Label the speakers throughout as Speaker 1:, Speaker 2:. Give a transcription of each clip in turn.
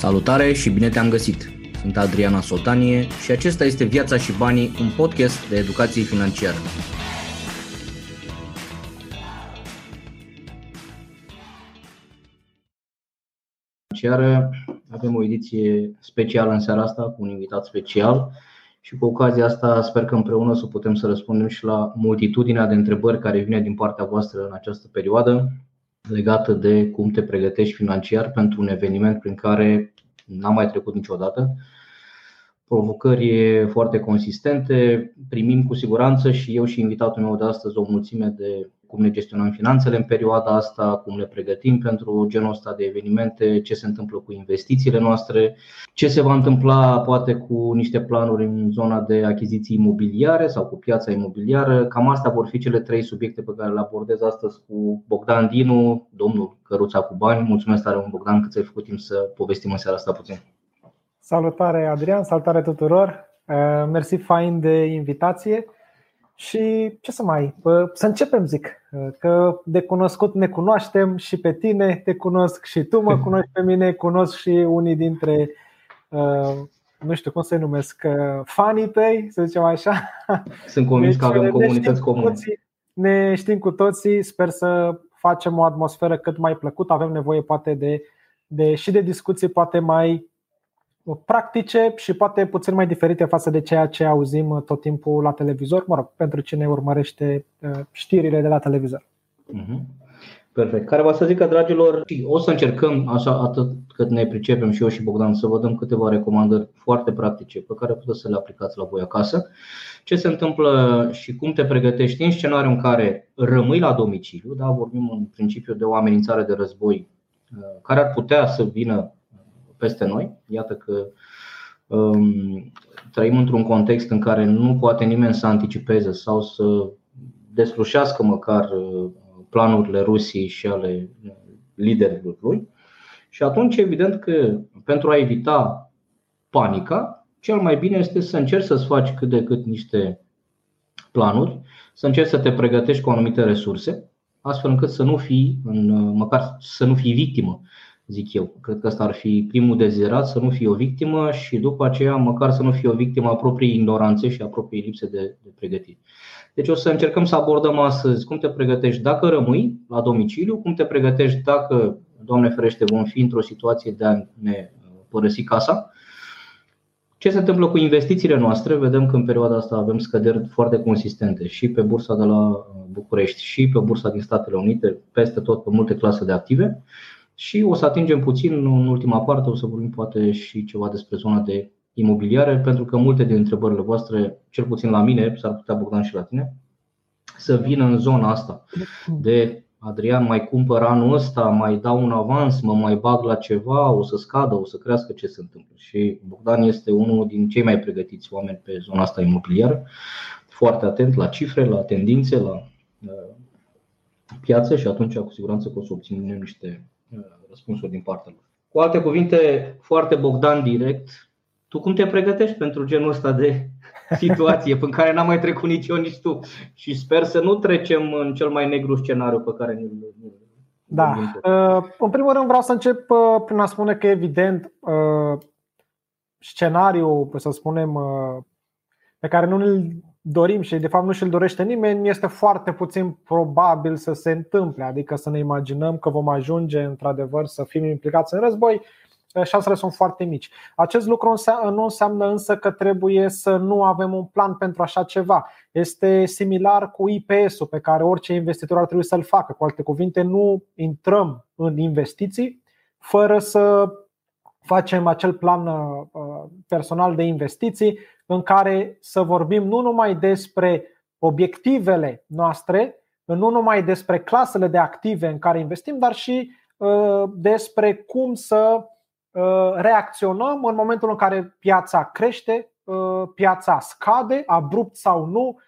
Speaker 1: Salutare și bine te-am găsit! Sunt Adriana Soltanie și acesta este Viața și Banii, un podcast de educație financiară. Financiară. Avem o ediție specială în seara asta cu un invitat special și cu ocazia asta sper că împreună să putem să răspundem și la multitudinea de întrebări care vine din partea voastră în această perioadă legată de cum te pregătești financiar pentru un eveniment prin care n-am mai trecut niciodată. Provocări foarte consistente, primim cu siguranță și eu și invitatul meu de astăzi o mulțime de cum ne gestionăm finanțele în perioada asta, cum ne pregătim pentru genul ăsta de evenimente, ce se întâmplă cu investițiile noastre, ce se va întâmpla poate cu niște planuri în zona de achiziții imobiliare sau cu piața imobiliară. Cam astea vor fi cele trei subiecte pe care le abordez astăzi cu Bogdan Dinu, domnul Căruța cu bani. Mulțumesc tare mult, Bogdan, că ți-ai făcut timp să povestim în seara asta puțin.
Speaker 2: Salutare, Adrian, salutare tuturor! Uh, mersi fain de invitație. Și ce să mai, să începem zic, că de cunoscut ne cunoaștem și pe tine te cunosc și tu mă cunoști pe mine, cunosc și unii dintre, nu știu cum să-i numesc, fanii tăi, să zicem așa.
Speaker 1: Sunt convins deci, că avem comunități comune.
Speaker 2: Toții, ne știm cu toții, sper să facem o atmosferă cât mai plăcută, avem nevoie poate de, de și de discuții poate mai practice și poate puțin mai diferite față de ceea ce auzim tot timpul la televizor, mă rog, pentru cine urmărește uh, știrile de la televizor.
Speaker 1: Mhm. Perfect. Care va să zică, dragilor, o să încercăm, așa atât cât ne pricepem și eu și Bogdan, să vă dăm câteva recomandări foarte practice pe care puteți să le aplicați la voi acasă. Ce se întâmplă și cum te pregătești în scenariul în care rămâi la domiciliu, da, vorbim în principiu de o amenințare de război uh, care ar putea să vină peste noi. Iată că um, trăim într-un context în care nu poate nimeni să anticipeze sau să deslușească măcar uh, planurile Rusiei și ale uh, liderilor lui. Și atunci, evident că pentru a evita panica, cel mai bine este să încerci să-ți faci cât de cât niște planuri, să încerci să te pregătești cu anumite resurse, astfel încât să nu fii, în, uh, măcar să nu fii victimă zic eu. Cred că asta ar fi primul dezirat, să nu fii o victimă și după aceea măcar să nu fii o victimă a propriei ignoranțe și a propriei lipse de, de pregătire. Deci o să încercăm să abordăm astăzi cum te pregătești dacă rămâi la domiciliu, cum te pregătești dacă, Doamne ferește, vom fi într-o situație de a ne părăsi casa. Ce se întâmplă cu investițiile noastre? Vedem că în perioada asta avem scăderi foarte consistente și pe bursa de la București și pe bursa din Statele Unite, peste tot pe multe clase de active. Și o să atingem puțin în ultima parte, o să vorbim poate și ceva despre zona de imobiliare, pentru că multe din întrebările voastre, cel puțin la mine, s-ar putea Bogdan și la tine, să vină în zona asta de Adrian, mai cumpăr anul ăsta, mai dau un avans, mă mai bag la ceva, o să scadă, o să crească, ce se întâmplă. Și Bogdan este unul din cei mai pregătiți oameni pe zona asta imobiliară, foarte atent la cifre, la tendințe, la uh, piață și atunci cu siguranță că o să obținem niște răspunsuri din partea lor. Cu alte cuvinte, foarte Bogdan direct, tu cum te pregătești pentru genul ăsta de situație în care n-am mai trecut nici eu, nici tu și sper să nu trecem în cel mai negru scenariu pe care ne-l
Speaker 2: da. Uh, în primul rând vreau să încep uh, prin a spune că evident uh, scenariul, să spunem, pe care nu îl dorim și de fapt nu și-l dorește nimeni, este foarte puțin probabil să se întâmple. Adică să ne imaginăm că vom ajunge într-adevăr să fim implicați în război, șansele sunt foarte mici. Acest lucru nu înseamnă însă că trebuie să nu avem un plan pentru așa ceva. Este similar cu IPS-ul pe care orice investitor ar trebui să-l facă. Cu alte cuvinte, nu intrăm în investiții fără să facem acel plan uh, personal de investiții în care să vorbim nu numai despre obiectivele noastre, nu numai despre clasele de active în care investim, dar și uh, despre cum să uh, reacționăm în momentul în care piața crește, uh, piața scade, abrupt sau nu,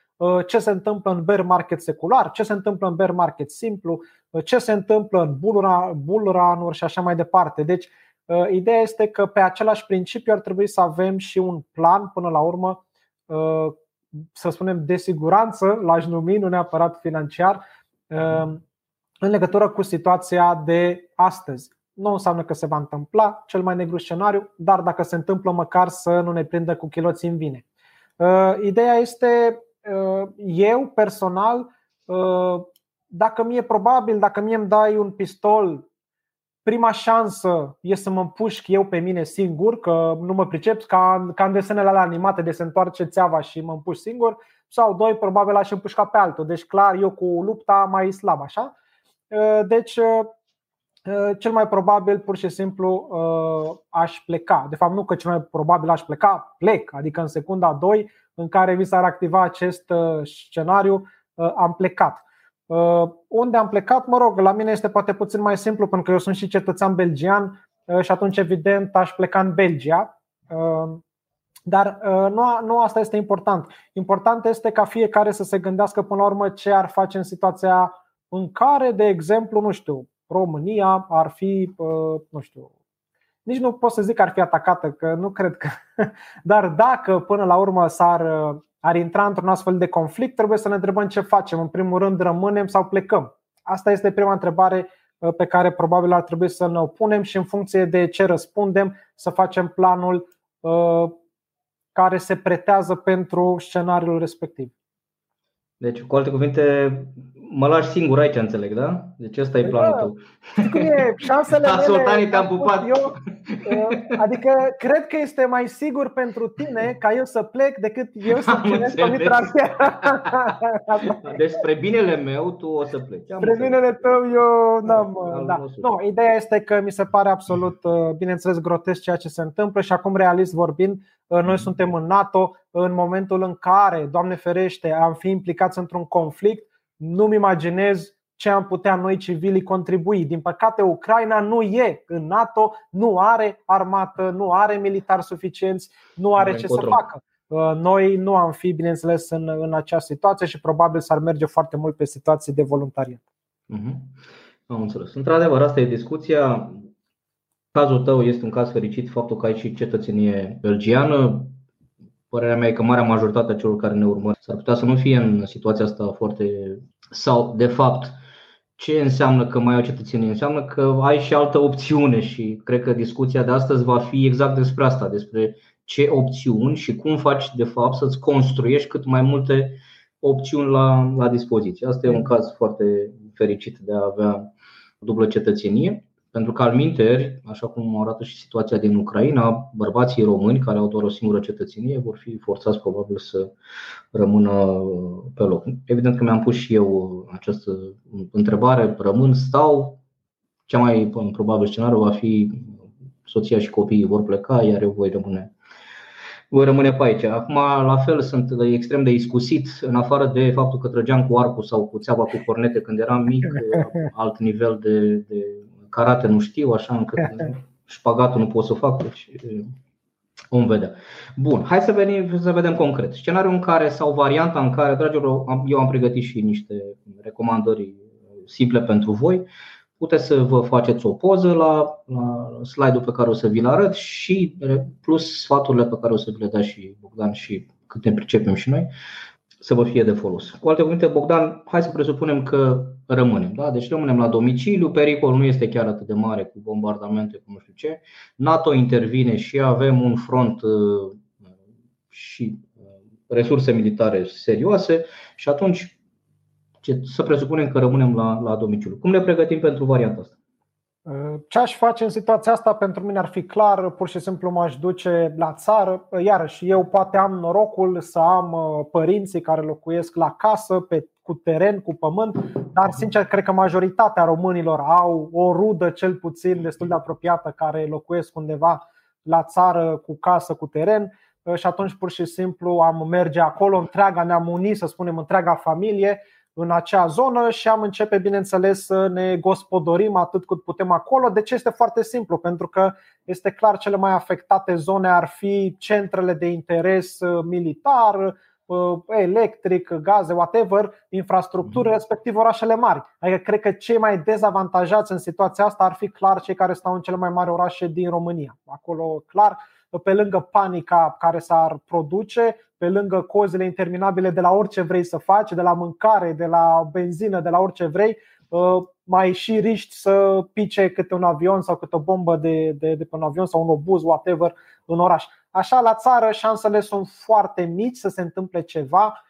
Speaker 2: ce se întâmplă în bear market secular, ce se întâmplă în bear market simplu, ce se întâmplă în bull run-uri și așa mai departe. Deci Uh, ideea este că pe același principiu ar trebui să avem și un plan până la urmă, uh, să spunem, de siguranță, l-aș numi, nu neapărat financiar, uh, în legătură cu situația de astăzi. nu înseamnă că se va întâmpla cel mai negru scenariu, dar dacă se întâmplă, măcar să nu ne prindă cu chiloții în vine. Ideea este, eu personal, dacă mi-e probabil, dacă mie îmi dai un pistol prima șansă e să mă împușc eu pe mine singur, că nu mă pricep, ca, ca în desenele alea animate de se întoarce țeava și mă împuș singur, sau doi, probabil aș împușca pe altul. Deci clar, eu cu lupta mai slab, așa. Ă, deci, ă, ă, cel mai probabil, pur și simplu, aș pleca. De fapt, nu că cel mai probabil aș pleca, plec. Adică în secunda 2, în care vi s-ar activa acest scenariu, am plecat. Uh, unde am plecat, mă rog, la mine este poate puțin mai simplu pentru că eu sunt și cetățean belgian uh, și atunci evident aș pleca în Belgia. Uh, dar nu, nu asta este important. Important este ca fiecare să se gândească până la urmă ce ar face în situația în care, de exemplu, nu știu, România ar fi, nu știu, nici nu pot să zic că ar fi atacată, că nu cred că. Dar dacă până la urmă s-ar ar intra într-un astfel de conflict, trebuie să ne întrebăm ce facem. În primul rând, rămânem sau plecăm? Asta este prima întrebare uh, pe care probabil ar trebui să ne opunem și în funcție de ce răspundem să facem planul uh, care se pretează pentru scenariul respectiv.
Speaker 1: Deci, cu alte cuvinte, mă lași singur aici, înțeleg, da? Deci ăsta e planul da. tău.
Speaker 2: Cum e? Șansele
Speaker 1: mele te-am pupat. Eu,
Speaker 2: uh, adică, cred că este mai sigur pentru tine ca eu să plec decât eu să primesc o
Speaker 1: Deci, spre binele meu, tu o să pleci.
Speaker 2: Am spre binele tău, eu n-am... Da. Nu, ideea este că mi se pare absolut, uh, bineînțeles, grotesc ceea ce se întâmplă și acum, realist vorbind, uh, noi suntem în NATO în momentul în care, Doamne ferește, am fi implicați într-un conflict nu-mi imaginez ce am putea noi civilii contribui. Din păcate, Ucraina nu e în NATO, nu are armată, nu are militari suficienți, nu are ce să facă. Uh, noi nu am fi, bineînțeles, în, în acea situație și probabil s-ar merge foarte mult pe situații de voluntariat.
Speaker 1: Uh-huh. Am înțeles. Într-adevăr, asta e discuția. Cazul tău este un caz fericit, faptul că ai și cetățenie belgiană. Părerea mea e că marea majoritate a celor care ne urmăresc s-ar putea să nu fie în situația asta foarte. sau, de fapt, ce înseamnă că mai ai o cetățenie? Înseamnă că ai și altă opțiune și cred că discuția de astăzi va fi exact despre asta, despre ce opțiuni și cum faci de fapt să-ți construiești cât mai multe opțiuni la, la dispoziție. Asta e un caz foarte fericit de a avea dublă cetățenie. Pentru că, al minteri, așa cum arată și situația din Ucraina, bărbații români care au doar o singură cetățenie vor fi forțați probabil să rămână pe loc. Evident că mi-am pus și eu această întrebare, rămân, stau, cea mai probabil scenariu va fi soția și copiii vor pleca, iar eu voi rămâne voi rămâne pe aici. Acum, la fel, sunt extrem de iscusit, în afară de faptul că trăgeam cu arcul sau cu țeava cu cornete când eram mic, alt nivel de, de karate nu știu, așa încât șpagatul nu pot să fac, deci vom vedea. Bun, hai să, venim, să vedem concret. Scenariul în care sau varianta în care, dragilor, eu am pregătit și niște recomandări simple pentru voi. Puteți să vă faceți o poză la, la slide-ul pe care o să vi-l arăt și plus sfaturile pe care o să vi le dea și Bogdan și cât ne pricepem și noi să vă fie de folos. Cu alte cuvinte, Bogdan, hai să presupunem că rămânem. Da? Deci rămânem la domiciliu, pericolul nu este chiar atât de mare cu bombardamente, cu nu știu ce. NATO intervine și avem un front uh, și uh, resurse militare serioase și atunci să presupunem că rămânem la, la domiciliu. Cum ne pregătim pentru varianta asta?
Speaker 2: Ce aș face în situația asta? Pentru mine ar fi clar, pur și simplu m-aș duce la țară. Iarăși, eu poate am norocul să am uh, părinții care locuiesc la casă, pe, cu teren, cu pământ, dar sincer cred că majoritatea românilor au o rudă cel puțin destul de apropiată care locuiesc undeva la țară cu casă, cu teren. Uh, și atunci pur și simplu am merge acolo, întreaga ne-am unit, să spunem, întreaga familie în acea zonă și am începe, bineînțeles, să ne gospodorim atât cât putem acolo. De ce este foarte simplu? Pentru că este clar cele mai afectate zone ar fi centrele de interes uh, militar, uh, electric, gaze, whatever, infrastructură, mhm. respectiv orașele mari. Adică cred că cei mai dezavantajați în situația asta ar fi clar cei care stau în cele mai mari orașe din România. Acolo, clar, pe lângă panica care s-ar produce, pe lângă cozile interminabile de la orice vrei să faci, de la mâncare, de la benzină, de la orice vrei, mai și riști să pice câte un avion sau câte o bombă de, de, de pe un avion sau un obuz, whatever, în oraș. Așa, la țară, șansele sunt foarte mici să se întâmple ceva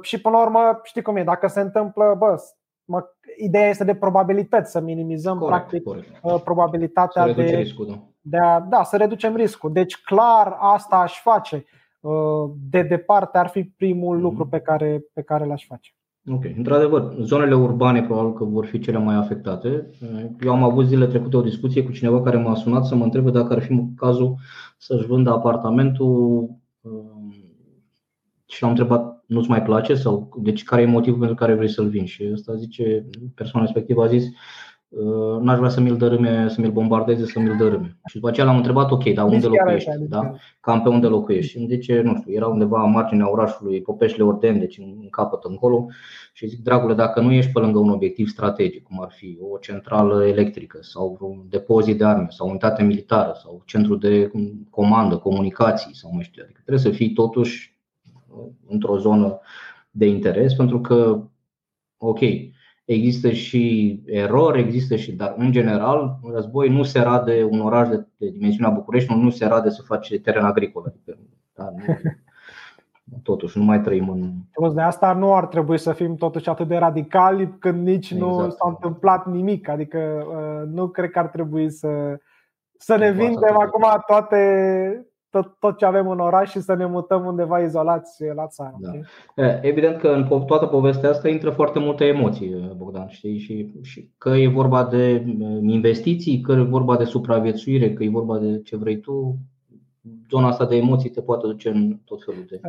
Speaker 2: și, până la urmă, știi cum e, dacă se întâmplă, bă, mă, ideea este de probabilități, să minimizăm corect, practic corect. probabilitatea
Speaker 1: să
Speaker 2: de,
Speaker 1: riscul, da.
Speaker 2: de a, da, să reducem riscul. Deci, clar, asta aș face. De departe ar fi primul mm-hmm. lucru pe care, pe care l-aș face.
Speaker 1: Ok, într-adevăr, zonele urbane probabil că vor fi cele mai afectate. Eu am avut zile trecute o discuție cu cineva care m-a sunat să mă întrebe dacă ar fi cazul să-și vândă apartamentul și l-am întrebat nu-ți mai place sau deci care e motivul pentru care vrei să-l vinzi și ăsta zice, persoana respectivă a zis Uh, n-aș vrea să mi-l dărâme, să mi-l bombardeze, să mi-l dărâme. Și după aceea l-am întrebat, ok, dar unde locuiești? Așa, da? Cam pe unde locuiești? Și îmi zice, nu știu, era undeva în marginea orașului Popeșle Orden, deci în capăt încolo. Și zic, dragule, dacă nu ești pe lângă un obiectiv strategic, cum ar fi o centrală electrică sau un depozit de arme sau unitate militară sau centru de comandă, comunicații sau nu știu, adică trebuie să fii totuși într-o zonă de interes pentru că, ok, există și erori, există și, dar în general, război nu se rade un oraș de, de dimensiunea București, nu, nu se rade să face teren agricol. Adică, da, nu, totuși, nu mai trăim în.
Speaker 2: Plus de asta nu ar trebui să fim totuși atât de radicali când nici exact. nu s-a întâmplat nimic. Adică uh, nu cred că ar trebui să, să ne vindem acum toate tot, tot ce avem în oraș și să ne mutăm undeva izolați la țară. Da.
Speaker 1: Evident că în toată povestea asta intră foarte multe emoții, Bogdan, știi? Și, și că e vorba de investiții, că e vorba de supraviețuire, că e vorba de ce vrei tu, zona asta de emoții te poate duce în tot felul de.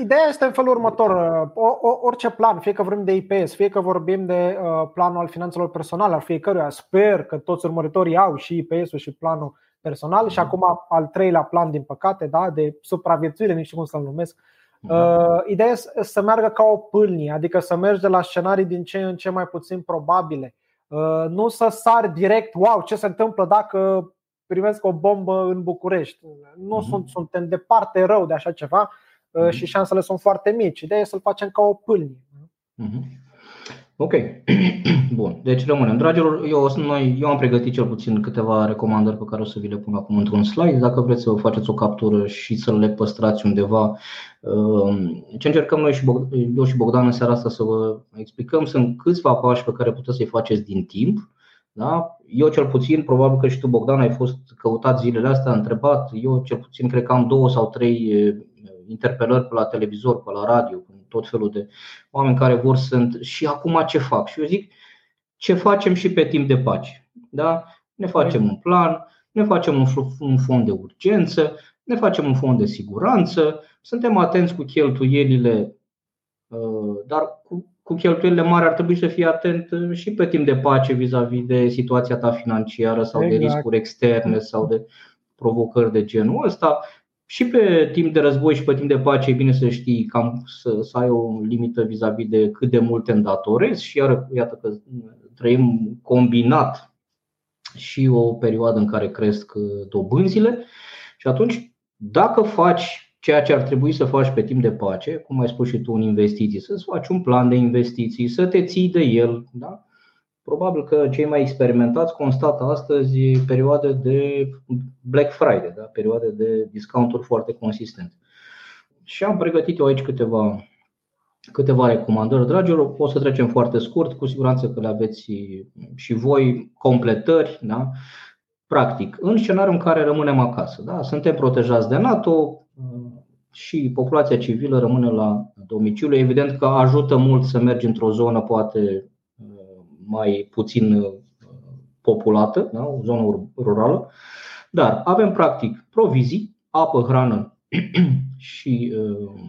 Speaker 2: Ideea este în felul următor: o, o, orice plan, fie că vorbim de IPS, fie că vorbim de uh, planul al finanțelor personale al fiecăruia, sper că toți urmăritorii au și IPS-ul și planul personal și acum al treilea plan, din păcate, da, de supraviețuire, nici cum să-l numesc. Uh, ideea este să meargă ca o pâlnie, adică să mergi de la scenarii din ce în ce mai puțin probabile. Uh, nu să sari direct, wow, ce se întâmplă dacă primesc o bombă în București. Nu uh-huh. sunt, suntem departe rău de așa ceva uh, uh-huh. și șansele sunt foarte mici. Ideea e să-l facem ca o pâlnie. Uh-huh.
Speaker 1: Ok. Bun. Deci rămânem. Dragilor, eu, noi, eu am pregătit cel puțin câteva recomandări pe care o să vi le pun acum într-un slide. Dacă vreți să vă faceți o captură și să le păstrați undeva. Um, ce încercăm noi și Bogdan, eu și Bogdan în seara asta să vă explicăm sunt câțiva pași pe care puteți să-i faceți din timp. Da? Eu cel puțin, probabil că și tu Bogdan ai fost căutat zilele astea, întrebat. Eu cel puțin cred că am două sau trei interpelări pe la televizor, pe la radio, tot felul de oameni care vor sunt și acum ce fac? Și eu zic, ce facem și pe timp de pace. Da? Ne facem un plan, ne facem un fond de urgență, ne facem un fond de siguranță, suntem atenți cu cheltuielile, uh, dar cu, cu cheltuielile mari ar trebui să fii atent uh, și pe timp de pace vis-a-vis de situația ta financiară sau exact. de riscuri externe sau de provocări de genul ăsta și pe timp de război și pe timp de pace e bine să știi cam să, să ai o limită vis-a-vis de cât de mult te îndatorezi și iar iată că trăim combinat și o perioadă în care cresc uh, dobânzile și atunci dacă faci ceea ce ar trebui să faci pe timp de pace, cum ai spus și tu în investiții, să-ți faci un plan de investiții, să te ții de el, da? Probabil că cei mai experimentați constată astăzi perioade de Black Friday, da? perioade de discounturi foarte consistente. Și am pregătit eu aici câteva, câteva recomandări, dragilor. O să trecem foarte scurt, cu siguranță că le aveți și voi completări. Da? Practic, în scenariul în care rămânem acasă, da? suntem protejați de NATO și populația civilă rămâne la domiciliu. Evident că ajută mult să mergi într-o zonă poate mai puțin uh, populată, da? o zonă rurală, dar avem practic provizii, apă, hrană și uh,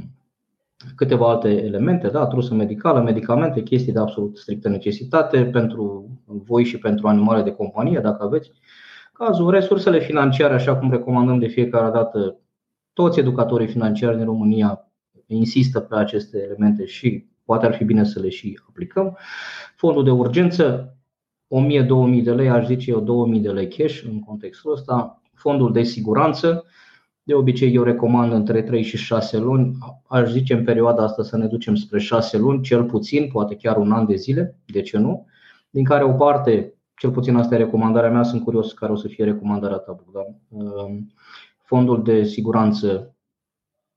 Speaker 1: câteva alte elemente, da? trusă medicală, medicamente, chestii de absolut strictă necesitate pentru voi și pentru animale de companie, dacă aveți cazul, resursele financiare, așa cum recomandăm de fiecare dată, toți educatorii financiari din România insistă pe aceste elemente și poate ar fi bine să le și aplicăm. Fondul de urgență, 1000-2000 de lei, aș zice eu 2000 de lei cash în contextul ăsta. Fondul de siguranță, de obicei eu recomand între 3 și 6 luni, aș zice în perioada asta să ne ducem spre 6 luni, cel puțin, poate chiar un an de zile, de ce nu? din care o parte, cel puțin asta e recomandarea mea, sunt curios care o să fie recomandarea ta, Bogdan. Fondul de siguranță,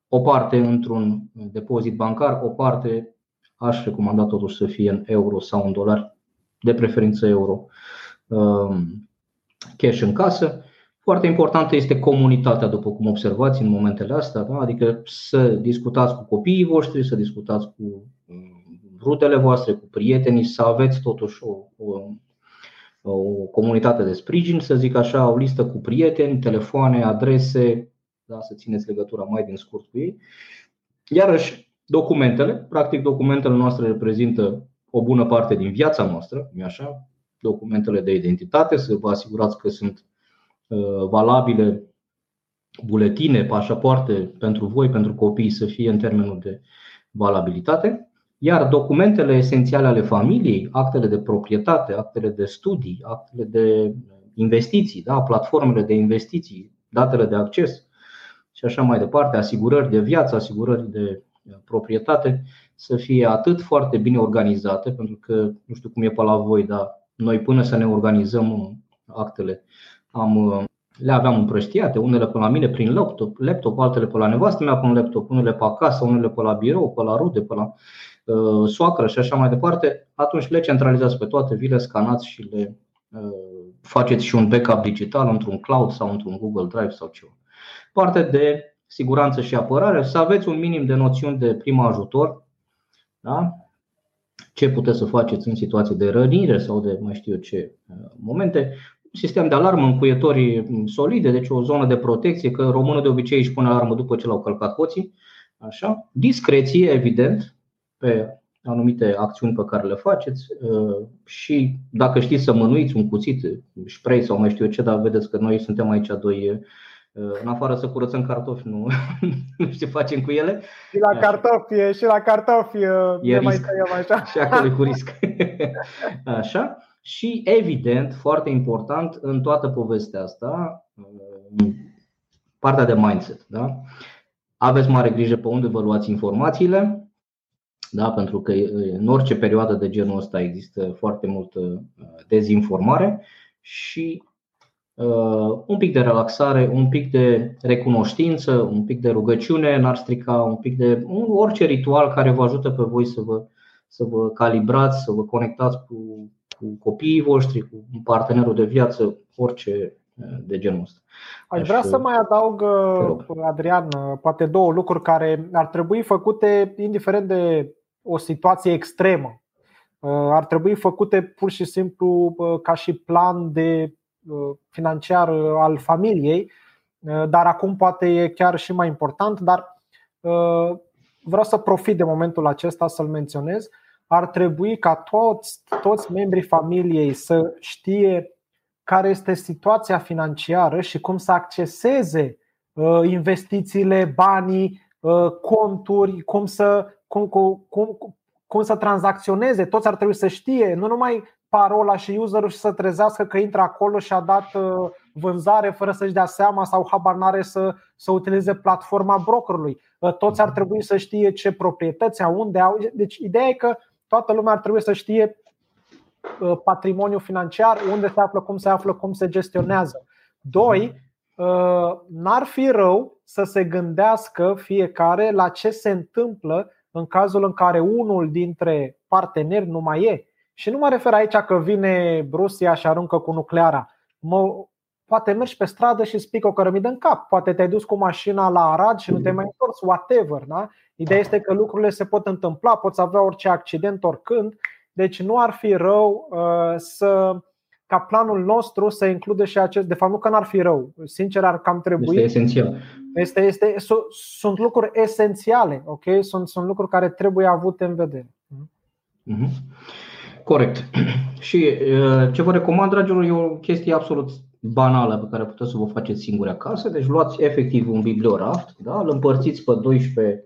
Speaker 1: o parte într-un depozit bancar, o parte aș recomanda totuși să fie în euro sau în dolari, de preferință euro, cash în casă foarte importantă este comunitatea, după cum observați în momentele astea, da? adică să discutați cu copiii voștri, să discutați cu mm, rudele voastre, cu prietenii, să aveți totuși o, o, o comunitate de sprijin, să zic așa, o listă cu prieteni, telefoane, adrese, da? să țineți legătura mai din scurt cu ei. Iarăși, documentele, practic documentele noastre reprezintă o bună parte din viața noastră, nu așa? Documentele de identitate, să vă asigurați că sunt Uh, valabile buletine, pașapoarte pentru voi, pentru copii să fie în termenul de valabilitate, iar documentele esențiale ale familiei, actele de proprietate, actele de studii, actele de investiții, da, platformele de investiții, datele de acces și așa mai departe, asigurări de viață, asigurări de proprietate, să fie atât foarte bine organizate, pentru că nu știu cum e pe la voi, dar noi până să ne organizăm actele am, uh, le aveam împrăștiate, unele pe la mine prin laptop, laptop altele pe la nevastă mea pe un laptop, unele pe acasă, unele pe la birou, pe la rude, pe la uh, soacră și așa mai departe, atunci le centralizați pe toate, vi le scanați și le uh, faceți și un backup digital într-un cloud sau într-un Google Drive sau ceva. Parte de siguranță și apărare, să aveți un minim de noțiuni de prim ajutor, da? ce puteți să faceți în situații de rănire sau de mai știu eu ce uh, momente, sistem de alarmă, încuietorii solide, deci o zonă de protecție, că românul de obicei își pune alarmă după ce l-au călcat hoții. Așa. Discreție, evident, pe anumite acțiuni pe care le faceți uh, și dacă știți să mânuiți un cuțit, spray sau mai știu eu ce, dar vedeți că noi suntem aici doi uh, în afară să curățăm cartofi, nu, nu știu ce facem cu ele.
Speaker 2: Și la cartofi, și la cartofi
Speaker 1: e ne risc. mai așa. Și acolo e cu risc. Așa. Și, evident, foarte important în toată povestea asta, partea de mindset. Da? Aveți mare grijă pe unde vă luați informațiile, da? pentru că în orice perioadă de genul ăsta există foarte multă uh, dezinformare și uh, un pic de relaxare, un pic de recunoștință, un pic de rugăciune n-ar strica, un pic de orice ritual care vă ajută pe voi să vă, să vă calibrați, să vă conectați cu cu copiii voștri, cu partenerul de viață, orice de genul ăsta.
Speaker 2: Aș vrea să mai adaug, Adrian, poate două lucruri care ar trebui făcute indiferent de o situație extremă. Ar trebui făcute pur și simplu ca și plan de financiar al familiei, dar acum poate e chiar și mai important, dar vreau să profit de momentul acesta să-l menționez ar trebui ca toți, toți membrii familiei să știe care este situația financiară și cum să acceseze uh, investițiile, banii, uh, conturi, cum să, cum, cum, cum, cum să tranzacționeze. Toți ar trebui să știe, nu numai parola și userul și să trezească că intră acolo și a dat uh, vânzare fără să-și dea seama sau habar n-are să, să utilizeze platforma brokerului. Toți ar trebui să știe ce proprietăți au, unde au. Deci ideea e că toată lumea ar trebui să știe uh, patrimoniul financiar, unde se află, cum se află, cum se gestionează. Doi, uh, n-ar fi rău să se gândească fiecare la ce se întâmplă în cazul în care unul dintre parteneri nu mai e. Și nu mă refer aici că vine Rusia și aruncă cu nucleara. Mă, poate mergi pe stradă și îți pică o cărămidă în cap. Poate te-ai dus cu mașina la Arad și nu te-ai mai întors, whatever. Da? Ideea este că lucrurile se pot întâmpla, poți avea orice accident oricând, deci nu ar fi rău uh, să ca planul nostru să includă și acest. De fapt, nu că n-ar fi rău, sincer, ar cam trebui.
Speaker 1: Este esențial.
Speaker 2: Este, este, sunt lucruri esențiale, ok? Sunt, sunt lucruri care trebuie avute în vedere.
Speaker 1: Mm-hmm. Corect. Și uh, ce vă recomand, dragilor, e o chestie absolut banală pe care puteți să vă faceți singuri acasă. Deci luați efectiv un biblioraft, da? îl împărțiți pe 12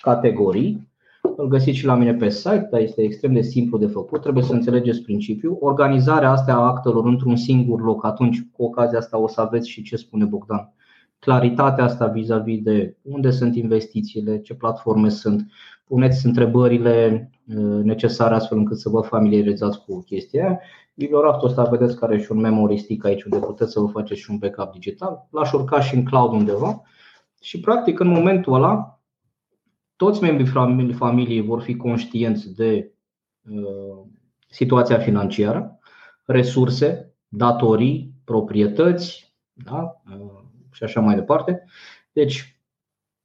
Speaker 1: categorii. Îl găsiți și la mine pe site, dar este extrem de simplu de făcut. Trebuie să înțelegeți principiul. Organizarea astea a actelor într-un singur loc, atunci cu ocazia asta o să aveți și ce spune Bogdan. claritatea asta vis-a-vis de unde sunt investițiile, ce platforme sunt. Puneți întrebările necesare astfel încât să vă familiarizați cu chestia Biblioraftul ăsta vedeți că are și un memory stick aici unde puteți să vă faceți și un backup digital. L-aș urca și în cloud undeva și practic în momentul ăla toți membrii familiei vor fi conștienți de uh, situația financiară, resurse, datorii, proprietăți da? Uh, și așa mai departe. Deci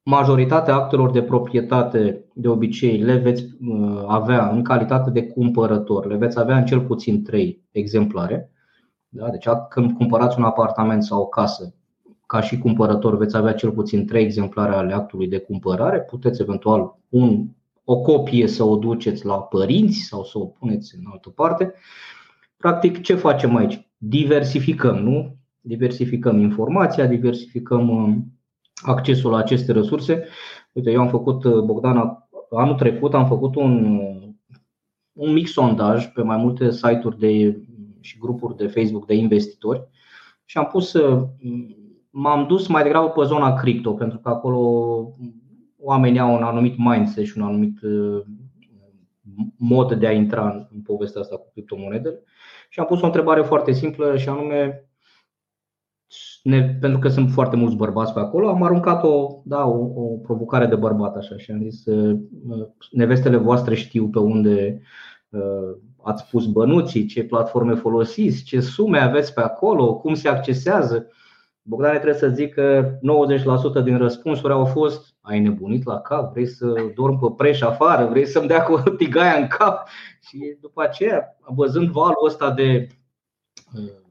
Speaker 1: majoritatea actelor de proprietate de obicei le veți uh, avea în calitate de cumpărător, le veți avea în cel puțin 3 exemplare. Da? Deci când cumpărați un apartament sau o casă, ca și cumpărător veți avea cel puțin 3 exemplare ale actului de cumpărare, puteți eventual un, o copie să o duceți la părinți sau să o puneți în altă parte. Practic, ce facem aici? Diversificăm, nu? Diversificăm informația, diversificăm uh, accesul la aceste resurse. Uite, eu am făcut, uh, Bogdan, anul trecut am făcut un, un mic sondaj pe mai multe site-uri de, și grupuri de Facebook de investitori și am pus, uh, m-am dus mai degrabă pe zona cripto, pentru că acolo oamenii au un anumit mindset și un anumit uh, mod de a intra în povestea asta cu criptomonedele. Și am pus o întrebare foarte simplă și anume ne, pentru că sunt foarte mulți bărbați pe acolo, am aruncat o, da, o, o provocare de bărbat așa și am zis uh, nevestele voastre știu pe unde uh, ați pus bănuții, ce platforme folosiți, ce sume aveți pe acolo, cum se accesează. Bogdan trebuie să zic că 90% din răspunsuri au fost Ai nebunit la cap? Vrei să dorm pe preș afară? Vrei să-mi dea cu tigaia în cap? Și după aceea, văzând valul ăsta de uh,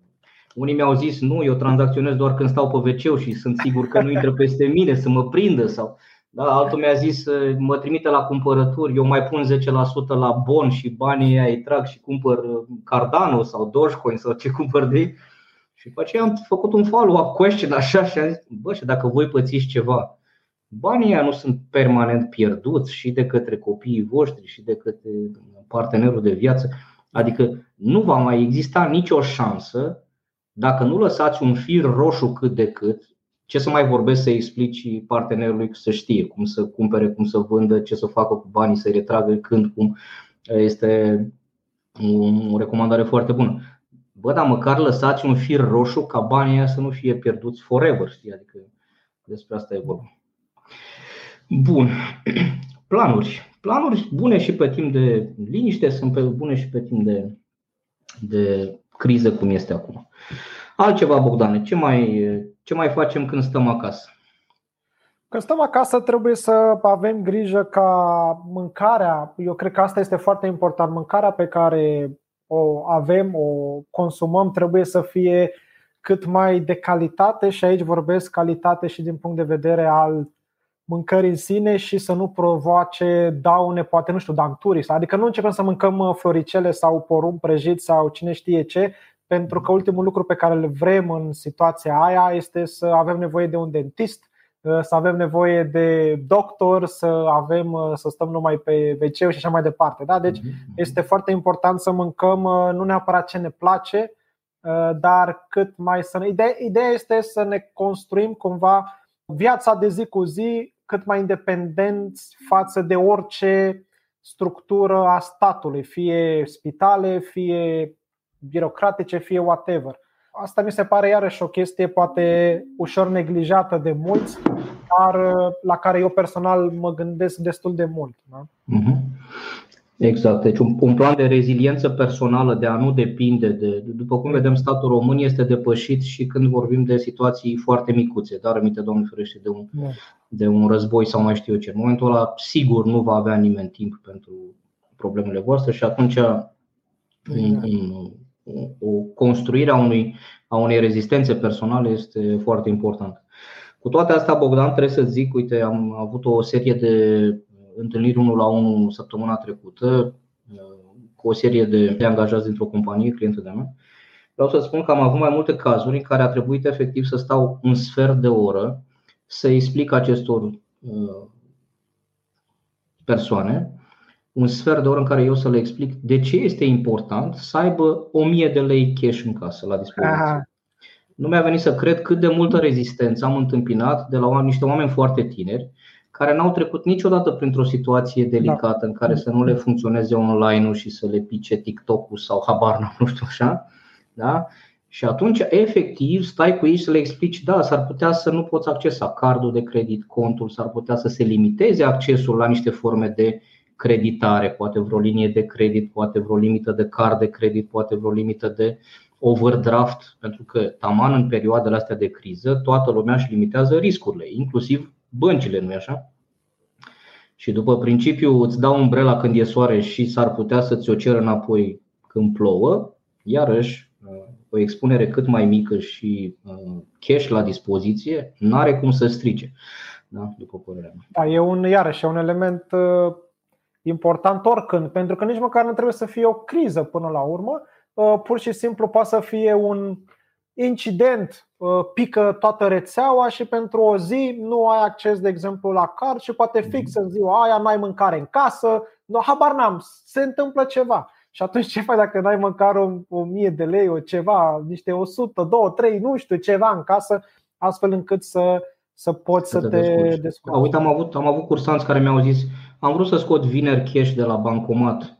Speaker 1: unii mi-au zis nu, eu tranzacționez doar când stau pe wc și sunt sigur că nu intră peste mine să mă prindă sau da, altul mi-a zis mă trimite la cumpărături, eu mai pun 10% la bon și banii ei îi trag și cumpăr Cardano sau Dogecoin sau ce cumpăr de ei. Și după aceea am făcut un follow-up question așa și am zis, bă, și dacă voi pățiți ceva, banii ăia nu sunt permanent pierduți și de către copiii voștri și de către partenerul de viață. Adică nu va mai exista nicio șansă dacă nu lăsați un fir roșu cât de cât, ce să mai vorbesc să explici partenerului să știe cum să cumpere, cum să vândă, ce să facă cu banii, să-i retragă când, cum, este o recomandare foarte bună. Bă, dar măcar lăsați un fir roșu ca banii să nu fie pierduți forever, știi? Adică despre asta e vorba. Bun. Planuri. Planuri bune și pe timp de liniște, sunt bune și pe timp de, de criză cum este acum. Altceva, Bogdane, ce mai, ce mai facem când stăm acasă?
Speaker 2: Când stăm acasă trebuie să avem grijă ca mâncarea, eu cred că asta este foarte important, mâncarea pe care o avem, o consumăm, trebuie să fie cât mai de calitate și aici vorbesc calitate și din punct de vedere al mâncării în sine și să nu provoace daune, poate nu știu, danturi. Adică nu începem să mâncăm uh, floricele sau porumb prăjit sau cine știe ce, pentru că ultimul lucru pe care îl vrem în situația aia este să avem nevoie de un dentist, uh, să avem nevoie de doctor, să avem uh, să stăm numai pe wc și așa mai departe. Da? Deci mhm, mhm. este foarte important să mâncăm nu neapărat ce ne place, dar cât mai să ne. Ideea, ideea este să ne construim cumva viața de zi cu zi cât mai independenți față de orice structură a statului, fie spitale, fie birocratice, fie whatever. Asta mi se pare iarăși o chestie poate ușor neglijată de mulți, dar la care eu personal mă gândesc destul de mult. Da?
Speaker 1: Mhm. Exact. Deci un, un plan de reziliență personală de a nu depinde de. După cum vedem, statul român este depășit și când vorbim de situații foarte micuțe, dar aminte, Doamne ferește, de un, da. de un război sau mai știu eu ce. În momentul ăla, sigur, nu va avea nimeni timp pentru problemele voastre și atunci exact. o construire a, unui, a unei rezistențe personale este foarte importantă. Cu toate astea, Bogdan, trebuie să zic, uite, am avut o serie de întâlniri unul la unul săptămâna trecută cu o serie de angajați dintr-o companie, clientă de mea. Vreau să spun că am avut mai multe cazuri în care a trebuit efectiv să stau un sfert de oră să explic acestor uh, persoane un sfert de oră în care eu să le explic de ce este important să aibă 1000 de lei cash în casă la dispoziție. Aha. nu mi-a venit să cred cât de multă rezistență am întâmpinat de la niște oameni foarte tineri care n-au trecut niciodată printr-o situație delicată da. în care să nu le funcționeze online-ul și să le pice TikTok-ul sau habar nu știu așa. Da? Și atunci, efectiv, stai cu ei să le explici, da, s-ar putea să nu poți accesa cardul de credit, contul, s-ar putea să se limiteze accesul la niște forme de creditare, poate vreo linie de credit, poate vreo limită de card de credit, poate vreo limită de overdraft, pentru că taman în perioadele astea de criză, toată lumea își limitează riscurile, inclusiv băncile, nu-i așa? Și după principiu îți dau umbrela când e soare și s-ar putea să-ți o ceră înapoi când plouă, iarăși o expunere cât mai mică și uh, cash la dispoziție, nu are cum să strice. Da, după părerea mea.
Speaker 2: Da, e un, iarăși, un element uh, important oricând, pentru că nici măcar nu trebuie să fie o criză până la urmă, uh, pur și simplu poate să fie un incident, pică toată rețeaua și pentru o zi nu ai acces, de exemplu, la card și poate fix în ziua aia nu ai mâncare în casă, no, habar n-am, se întâmplă ceva. Și atunci ce faci dacă n-ai măcar o, o mie de lei, o ceva, niște 100, 2, 3, nu știu, ceva în casă, astfel încât să, să poți să, să te, te descurci.
Speaker 1: Uite, am avut, am avut cursanți care mi-au zis am vrut să scot vineri cash de la bancomat,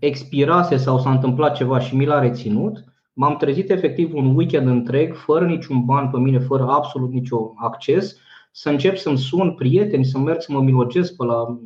Speaker 1: expirase sau s-a întâmplat ceva și mi l-a reținut, m-am trezit efectiv un weekend întreg, fără niciun ban pe mine, fără absolut nicio acces, să încep să-mi sun prieteni, să merg să mă milogesc pe la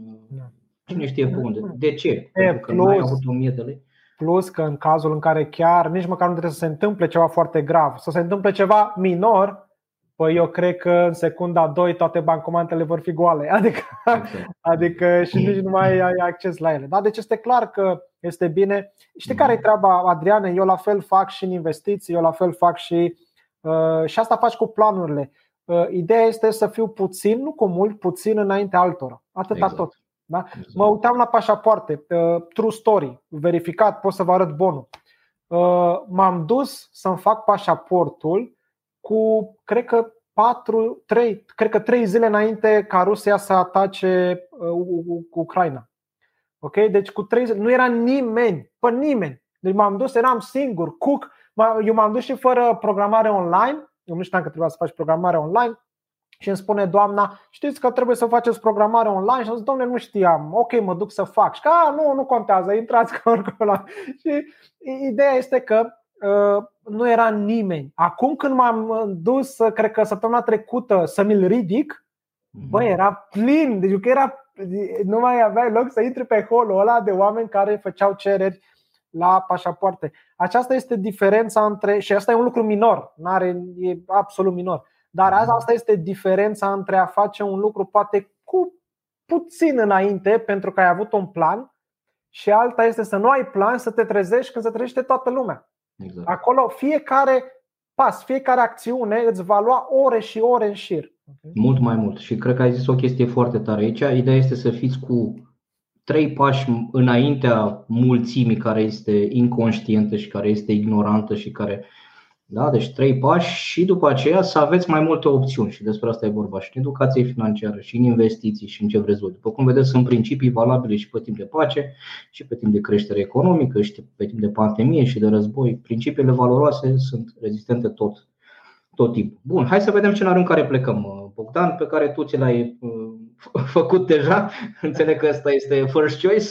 Speaker 1: Cine știe pe unde? De ce? E, Pentru că plus, nu ai avut 1000 de lei?
Speaker 2: Plus că în cazul în care chiar nici măcar nu trebuie să se întâmple ceva foarte grav, să se întâmple ceva minor, Păi eu cred că în secunda 2 toate bancomatele vor fi goale. Adică, exact. adică și nici nu mai ai acces la ele. Da? Deci este clar că este bine. Știi care e treaba, Adriane? Eu la fel fac și în investiții, eu la fel fac și. Uh, și asta faci cu planurile. Uh, ideea este să fiu puțin, nu cu mult, puțin înainte altora. Atâta exact. tot. Da? Mă uitam la pașapoarte, uh, true story, verificat, pot să vă arăt bonul. Uh, m-am dus să-mi fac pașaportul cu, cred că, 4, 3, cred că 3 zile înainte ca Rusia să atace uh, Ucraina. Ok? Deci cu 3 zile, nu era nimeni, pe nimeni. Deci m-am dus, eram singur, cook. Eu m-am dus și fără programare online. Eu nu știam că trebuia să faci programare online și îmi spune doamna, știți că trebuie să faceți programare online? Și am zis, domnule, nu știam, ok, mă duc să fac. Și că, a, nu, nu contează, intrați cu oricum Și ideea este că uh, nu era nimeni. Acum când m-am dus, cred că săptămâna trecută, să mi-l ridic, mm-hmm. bă, era plin, deci că era, nu mai aveai loc să intri pe holul ăla de oameni care făceau cereri la pașapoarte. Aceasta este diferența între, și asta e un lucru minor, n-are, e absolut minor dar asta este diferența între a face un lucru poate cu puțin înainte pentru că ai avut un plan și alta este să nu ai plan să te trezești când se trezește toată lumea. Exact. Acolo fiecare pas, fiecare acțiune îți va lua ore și ore în șir.
Speaker 1: Mult mai mult. Și cred că ai zis o chestie foarte tare aici. Ideea este să fiți cu trei pași înaintea mulțimii care este inconștientă și care este ignorantă și care da? Deci trei pași și după aceea să aveți mai multe opțiuni și despre asta e vorba și în educație financiară și în investiții și în ce vreți voi. După cum vedeți, sunt principii valabile și pe timp de pace și pe timp de creștere economică și pe timp de pandemie și de război. Principiile valoroase sunt rezistente tot, tot timpul. Bun, hai să vedem scenariul în care plecăm, Bogdan, pe care tu ți l-ai uh, făcut deja. Înțeleg că ăsta este first choice.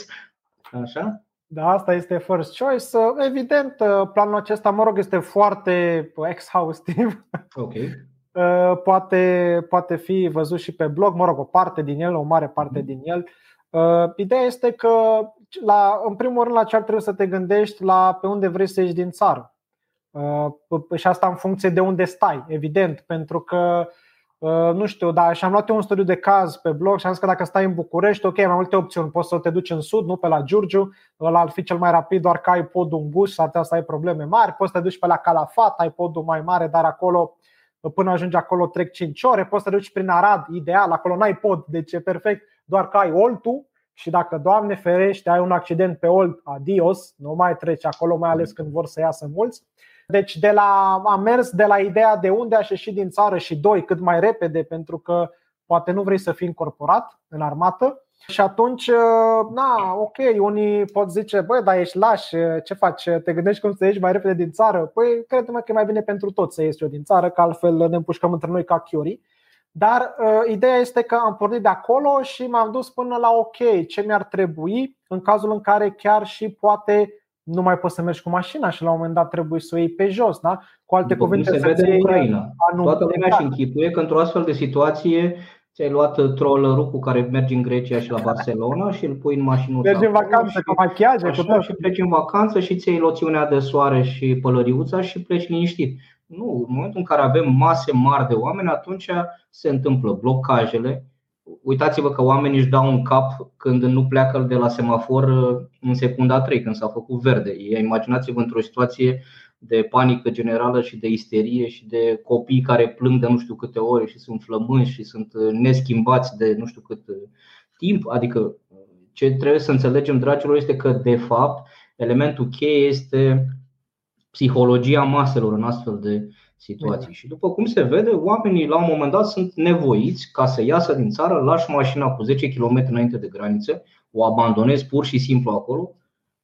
Speaker 1: Așa?
Speaker 2: Da, asta este first choice. Evident, planul acesta, mă rog, este foarte exhaustiv.
Speaker 1: Ok.
Speaker 2: Poate, poate fi văzut și pe blog, mă rog, o parte din el, o mare parte mm. din el. Ideea este că, la, în primul rând, la ce ar trebui să te gândești la pe unde vrei să ieși din țară. Și asta în funcție de unde stai, evident, pentru că Uh, nu știu, dar și-am luat eu un studiu de caz pe blog și am zis că dacă stai în București, ok, mai multe opțiuni. Poți să te duci în sud, nu pe la Giurgiu, ăla ar fi cel mai rapid, doar că ai podul în bus și ar să ai probleme mari. Poți să te duci pe la Calafat, ai podul mai mare, dar acolo până ajungi acolo trec 5 ore. Poți să te duci prin Arad, ideal, acolo n-ai pod, deci e perfect, doar că ai oltul și dacă, Doamne ferește, ai un accident pe olt, adios, nu mai treci acolo, mai ales când vor să iasă mulți. Deci de la, am mers de la ideea de unde aș ieși din țară și doi, cât mai repede, pentru că poate nu vrei să fii incorporat în armată. Și atunci, na, ok, unii pot zice, băi, dar ești laș, ce faci? Te gândești cum să ieși mai repede din țară? Păi, cred-mă că e mai bine pentru toți să ieși eu din țară, că altfel ne împușcăm între noi ca chiorii. Dar uh, ideea este că am pornit de acolo și m-am dus până la ok, ce mi-ar trebui în cazul în care chiar și poate nu mai poți să mergi cu mașina și la un moment dat trebuie să o iei pe jos. Da?
Speaker 1: Cu alte După cuvinte, se vede în Ucraina. Toată lumea și închipuie că într-o astfel de situație ți-ai luat trollerul cu care mergi în Grecia și la Barcelona și îl pui în mașină.
Speaker 2: Mergi în vacanță cu machiaje,
Speaker 1: cu tot. Și pleci în vacanță și ți iei loțiunea de soare și pălăriuța și pleci liniștit. Nu, în momentul în care avem mase mari de oameni, atunci se întâmplă blocajele. Uitați-vă că oamenii își dau un cap când nu pleacă de la semafor în secunda 3, când s-a făcut verde. Imaginați-vă într-o situație de panică generală și de isterie și de copii care plâng de nu știu câte ore și sunt flămânzi și sunt neschimbați de nu știu cât timp. Adică ce trebuie să înțelegem, dragilor, este că de fapt elementul cheie este psihologia maselor în astfel de situații. Și după cum se vede, oamenii la un moment dat sunt nevoiți ca să iasă din țară, lași mașina cu 10 km înainte de graniță, o abandonezi pur și simplu acolo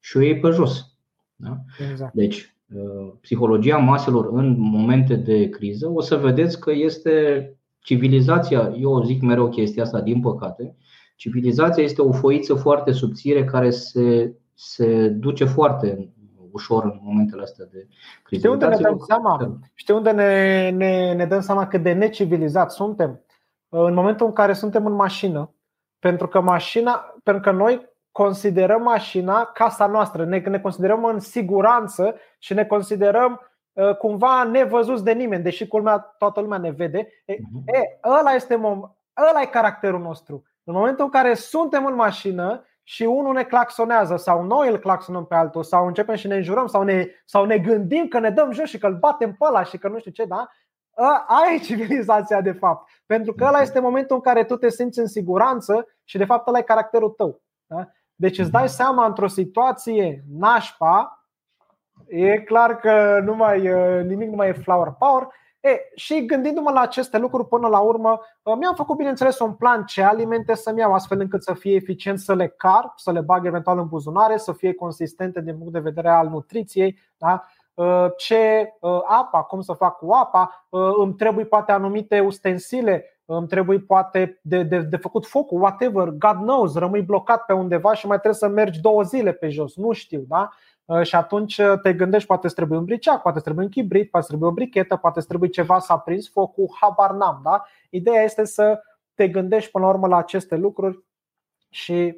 Speaker 1: și o iei pe jos. Da? Exact. Deci, uh, psihologia maselor în momente de criză, o să vedeți că este civilizația, eu zic mereu chestia asta, din păcate, civilizația este o foiță foarte subțire care se, se duce foarte ușor în momentele astea de criză.
Speaker 2: Știi unde ne dăm seama? Știi unde ne, ne, ne dăm seama cât de necivilizați suntem? În momentul în care suntem în mașină, pentru că mașina, pentru că noi considerăm mașina casa noastră, ne, ne considerăm în siguranță și ne considerăm uh, cumva nevăzuți de nimeni, deși culmea toată lumea ne vede. E, uh-huh. e, ăla este mom- ăla e caracterul nostru. În momentul în care suntem în mașină și unul ne claxonează sau noi îl claxonăm pe altul sau începem și ne înjurăm sau ne, sau ne gândim că ne dăm jos și că îl batem pe ăla și că nu știu ce, da? Aia e civilizația de fapt. Pentru că ăla este momentul în care tu te simți în siguranță și de fapt ăla e caracterul tău. Da? Deci îți dai seama într-o situație nașpa, e clar că nu mai, nimic nu mai e flower power E, și gândindu-mă la aceste lucruri până la urmă, uh, mi-am făcut bineînțeles un plan ce alimente să-mi iau astfel încât să fie eficient să le car, să le bag eventual în buzunare, să fie consistente din punct de vedere al nutriției, da? Uh, ce uh, apa, cum să fac cu apa, îmi trebuie poate anumite ustensile, îmi trebuie poate de, de, de făcut focul, whatever, God knows, rămâi blocat pe undeva și mai trebuie să mergi două zile pe jos, nu știu, da? Uh, și atunci uh, te gândești, poate îți trebuie un briceac, poate îți trebuie un chibrit, poate îți trebuie o brichetă, poate îți trebuie ceva să aprins focul, habar n-am. Da? Ideea este să te gândești până la urmă la aceste lucruri și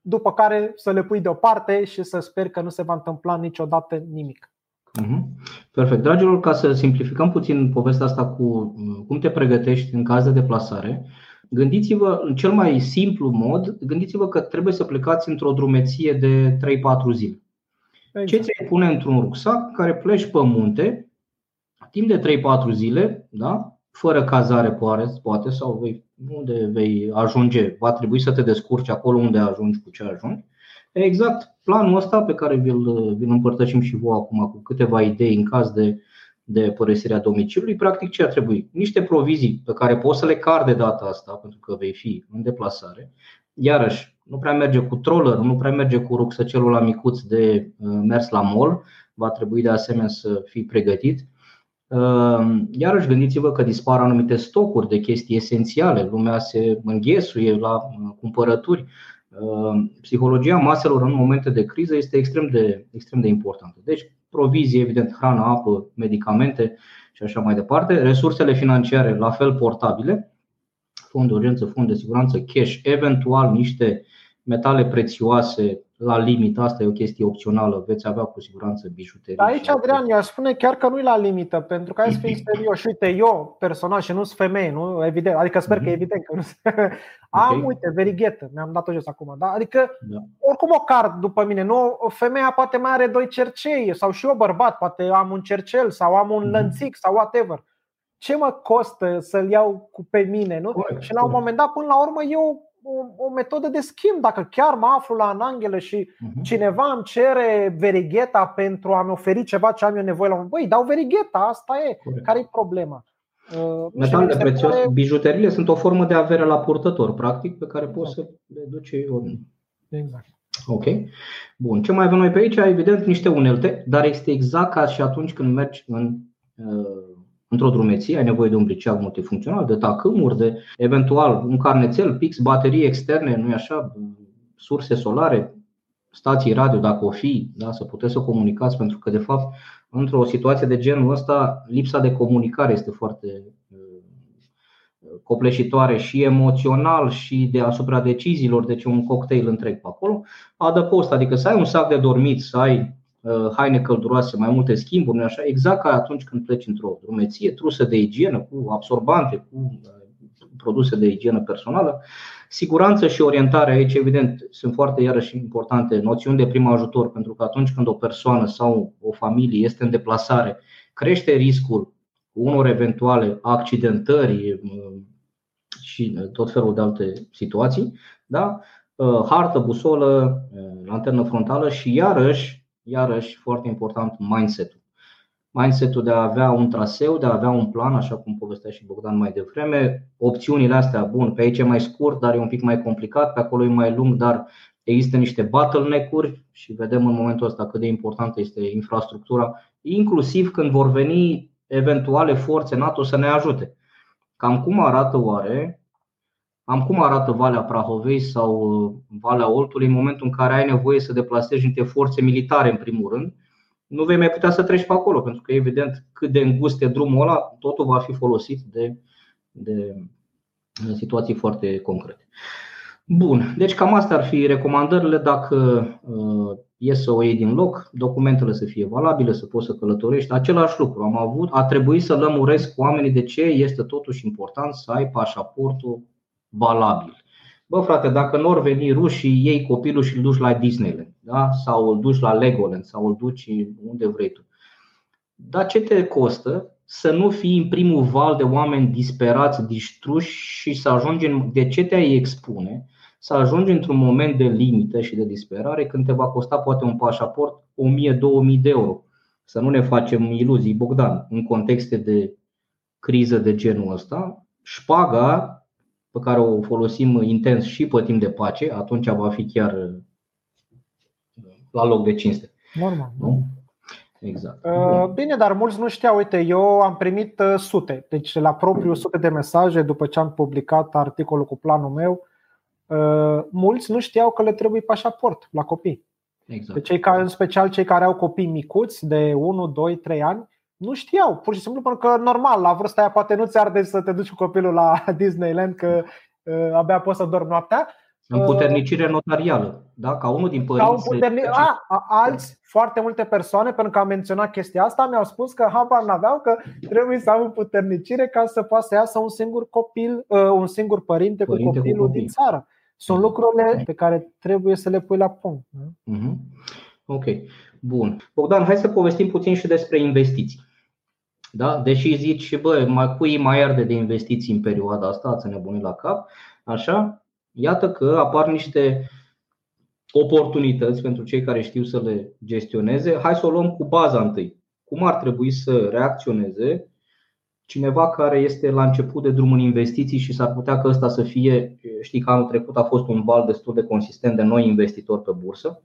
Speaker 2: după care să le pui deoparte și să sper că nu se va întâmpla niciodată nimic.
Speaker 1: Mhm. Perfect. Dragilor, ca să simplificăm puțin povestea asta cu uh, cum te pregătești în caz de deplasare, gândiți-vă în cel mai simplu mod, gândiți-vă că trebuie să plecați într-o drumeție de 3-4 zile. Exact. Ce ți-ai pune într-un rucsac care pleci pe munte timp de 3-4 zile, da? fără cazare poate, sau vei, unde vei ajunge, va trebui să te descurci acolo unde ajungi cu ce ajungi. Exact planul ăsta pe care vi-l, vi-l împărtășim și voi acum cu câteva idei în caz de, de părăsirea domiciliului, practic ce ar trebui? Niște provizii pe care poți să le car de data asta, pentru că vei fi în deplasare. Iarăși, nu prea merge cu troller, nu prea merge cu rucsăcelul la micuț de uh, mers la mall, va trebui de asemenea să fii pregătit. Uh, iarăși gândiți-vă că dispar anumite stocuri de chestii esențiale, lumea se înghesuie la uh, cumpărături. Psihologia maselor în momente de criză este extrem de, extrem de importantă. Deci, provizie, evident, hrană, apă, medicamente și așa mai departe. Resursele financiare, la fel portabile, fond de urgență, fond de siguranță, cash, eventual niște metale prețioase la limită, asta e o chestie opțională, veți avea cu siguranță bijuterii.
Speaker 2: Aici, Adrian, eu aș spune chiar că nu e la limită, pentru că hai să fim serios. Uite, eu personal și nu sunt femeie, nu? Evident, adică sper că e mhm. evident că nu Am, okay. uite, verighetă, mi-am dat-o jos acum, da? Adică, da. oricum o card după mine, nu? Femeia poate mai are doi cercei, sau și eu bărbat, poate am un cercel, sau am un mm-hmm. lănțic, sau whatever ce mă costă să-l iau cu pe mine? Nu? Corect, și la un moment dat, până la urmă, eu o, o metodă de schimb. Dacă chiar mă aflu la Ananghelă și uh-huh. cineva îmi cere verigheta pentru a-mi oferi ceva ce am eu nevoie la un băi, dau verigheta, asta e. Corect. Care e problema?
Speaker 1: Metalele prețioase, bijuteriile sunt o formă de avere la purtător, practic, pe care poți să le duci oriunde.
Speaker 2: Exact.
Speaker 1: Ok. Bun. Ce mai avem noi pe aici? Evident, niște unelte, dar este exact ca și atunci când mergi în, uh, într-o drumeție, ai nevoie de un briceag multifuncțional, de tacâmuri, de eventual un carnețel, pix, baterii externe, nu-i așa, surse solare, stații radio, dacă o fi, da, să puteți să comunicați, pentru că, de fapt, într-o situație de genul ăsta, lipsa de comunicare este foarte copleșitoare și emoțional și de asupra deciziilor, deci un cocktail întreg pe acolo. Adăpost, adică să ai un sac de dormit, să ai uh, haine călduroase, mai multe schimburi, nu așa, exact ca atunci când pleci într-o drumeție, trusă de igienă, cu absorbante, cu uh, produse de igienă personală. Siguranță și orientare aici, evident, sunt foarte iarăși importante noțiuni de prim ajutor, pentru că atunci când o persoană sau o familie este în deplasare, crește riscul unor eventuale accidentări și tot felul de alte situații, da? hartă, busolă, lanternă frontală și iarăși, iarăși foarte important, mindset-ul. Mindset-ul de a avea un traseu, de a avea un plan, așa cum povestea și Bogdan mai devreme, opțiunile astea, bun, pe aici e mai scurt, dar e un pic mai complicat, pe acolo e mai lung, dar există niște bottleneck-uri și vedem în momentul ăsta cât de importantă este infrastructura, inclusiv când vor veni eventuale forțe NATO să ne ajute. Cam cum arată oare, am cum arată Valea Prahovei sau uh, Valea Oltului în momentul în care ai nevoie să deplasezi niște forțe militare în primul rând, nu vei mai putea să treci pe acolo, pentru că evident cât de îngust e drumul ăla, totul va fi folosit de, de situații foarte concrete. Bun, deci cam astea ar fi recomandările dacă uh, e să o iei din loc, documentele să fie valabile, să poți să călătorești. Același lucru am avut, a trebuit să lămuresc cu oamenii de ce este totuși important să ai pașaportul valabil. Bă, frate, dacă nu or veni rușii, iei copilul și îl duci la Disneyland da? sau îl duci la Legoland sau îl duci unde vrei tu. Dar ce te costă să nu fii în primul val de oameni disperați, distruși și să ajungi în. De ce te-ai expune? să ajungi într-un moment de limită și de disperare când te va costa poate un pașaport 1000-2000 de euro. Să nu ne facem iluzii, Bogdan, în contexte de criză de genul ăsta, șpaga pe care o folosim intens și pe timp de pace, atunci va fi chiar la loc de cinste.
Speaker 2: Normal. Nu?
Speaker 1: Exact.
Speaker 2: Uh, bine, dar mulți nu știau. Uite, eu am primit uh, sute, deci la propriu sute de mesaje după ce am publicat articolul cu planul meu Uh, mulți nu știau că le trebuie pașaport la copii. Exact. Pe cei care, în special cei care au copii micuți de 1, 2, 3 ani, nu știau, pur și simplu pentru că normal, la vârsta aia poate nu-ți arde să te duci cu copilul la Disneyland că uh, abia poți să dormi noaptea.
Speaker 1: Împuternicire notarială, da? Ca unul din părinți.
Speaker 2: Puterni... A, a, alți, foarte multe persoane, pentru că am menționat chestia asta, mi-au spus că habar n-aveau că trebuie să am puternicire ca să poată să iasă un singur copil, uh, un singur părinte, părinte cu copilul cu copil. din țară. Sunt mhm. lucrurile pe care trebuie să le pui la punct.
Speaker 1: Mm-hmm. Ok, bun. Bogdan, hai să povestim puțin și despre investiții. Da? Deși zici, bă, mai, cui mai arde de investiții în perioada asta, ați nebunit la cap, așa, iată că apar niște oportunități pentru cei care știu să le gestioneze. Hai să o luăm cu baza întâi. Cum ar trebui să reacționeze cineva care este la început de drum în investiții și s-ar putea că ăsta să fie, știi că anul trecut a fost un val destul de consistent de noi investitori pe bursă,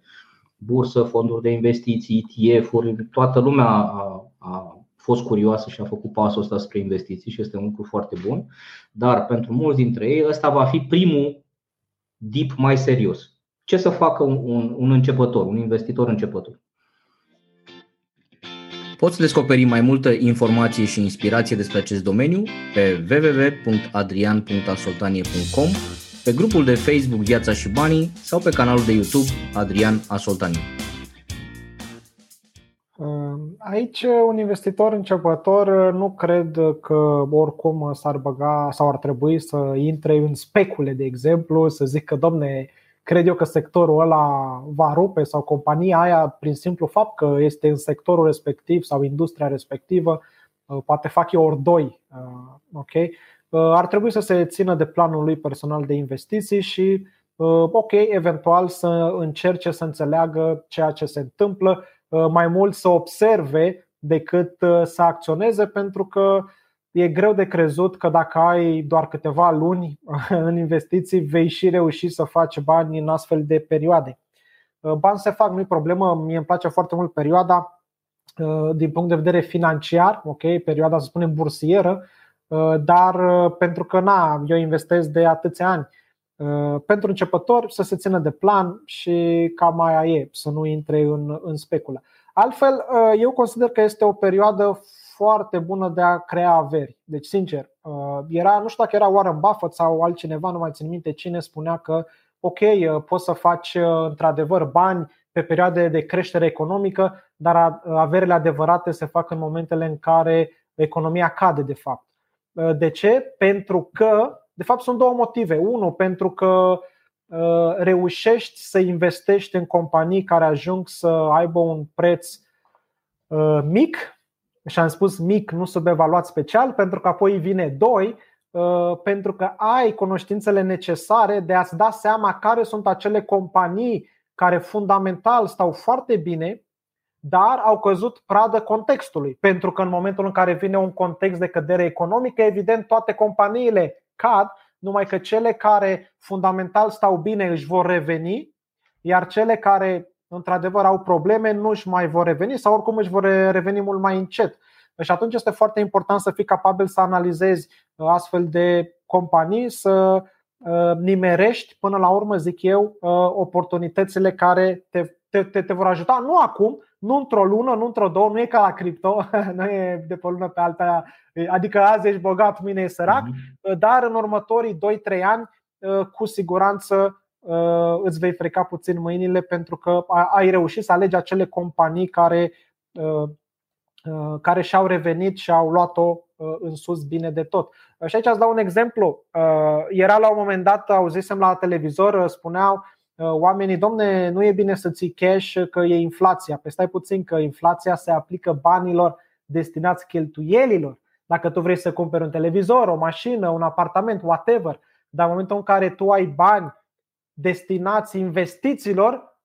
Speaker 1: bursă, fonduri de investiții, ETF-uri, toată lumea a, a fost curioasă și a făcut pasul ăsta spre investiții și este un lucru foarte bun, dar pentru mulți dintre ei ăsta va fi primul dip mai serios. Ce să facă un, un, un începător, un investitor începător? Poți descoperi mai multă informație și inspirație despre acest domeniu pe www.adrian.asoltanie.com, pe grupul de Facebook Viața și Banii sau pe canalul de YouTube Adrian Asoltanie.
Speaker 2: Aici un investitor începător nu cred că oricum s-ar băga sau ar trebui să intre în specule, de exemplu, să zică, domne, cred eu că sectorul ăla va rupe sau compania aia, prin simplu fapt că este în sectorul respectiv sau industria respectivă, uh, poate fac eu ori doi. Uh, okay? Uh, ar trebui să se țină de planul lui personal de investiții și, ok, eventual să încerce să înțeleagă ceea ce se întâmplă, mai mult să observe decât să acționeze, pentru că e greu de crezut că dacă ai doar câteva luni în investiții, vei și reuși să faci bani în astfel de perioade. Bani se fac, nu-i problemă, mie îmi place foarte mult perioada din punct de vedere financiar, ok, perioada să spunem bursieră, dar pentru că na, eu investesc de atâția ani Uh, pentru începători să se țină de plan și cam mai e, să nu intre în, în speculă. Altfel, uh, eu consider că este o perioadă foarte bună de a crea averi. Deci, sincer, uh, era, nu știu dacă era Warren Buffett sau altcineva, nu mai țin minte cine spunea că ok, poți să faci într-adevăr bani pe perioade de creștere economică, dar averile adevărate se fac în momentele în care economia cade de fapt. De ce? Pentru că de fapt, sunt două motive. Unul, pentru că uh, reușești să investești în companii care ajung să aibă un preț uh, mic, și am spus mic, nu subevaluat special, pentru că apoi vine doi, uh, pentru că ai cunoștințele necesare de a-ți da seama care sunt acele companii care fundamental stau foarte bine, dar au căzut pradă contextului. Pentru că în momentul în care vine un context de cădere economică, evident toate companiile cad, numai că cele care fundamental stau bine își vor reveni, iar cele care într-adevăr au probleme nu își mai vor reveni sau oricum își vor reveni mult mai încet. Și atunci este foarte important să fii capabil să analizezi uh, astfel de companii, să uh, nimerești până la urmă, zic eu, uh, oportunitățile care te, te, te, te vor ajuta. Nu acum, nu într-o lună, nu într-o două, nu e ca la cripto, nu e de pe o lună pe alta, adică azi ești bogat, mâine e sărac, mm-hmm. dar în următorii 2-3 ani, uh, cu siguranță uh, îți vei freca puțin mâinile pentru că ai reușit să alegi acele companii care, uh, care și-au revenit și au luat-o în sus bine de tot. Și aici îți dau un exemplu. Era la un moment dat, auzisem la televizor, spuneau Uh, oamenii, domne, nu e bine să ții cash că e inflația. Pe păi stai puțin că inflația se aplică banilor destinați cheltuielilor. Dacă tu vrei să cumperi un televizor, o mașină, un apartament, whatever, dar în momentul în care tu ai bani destinați investițiilor,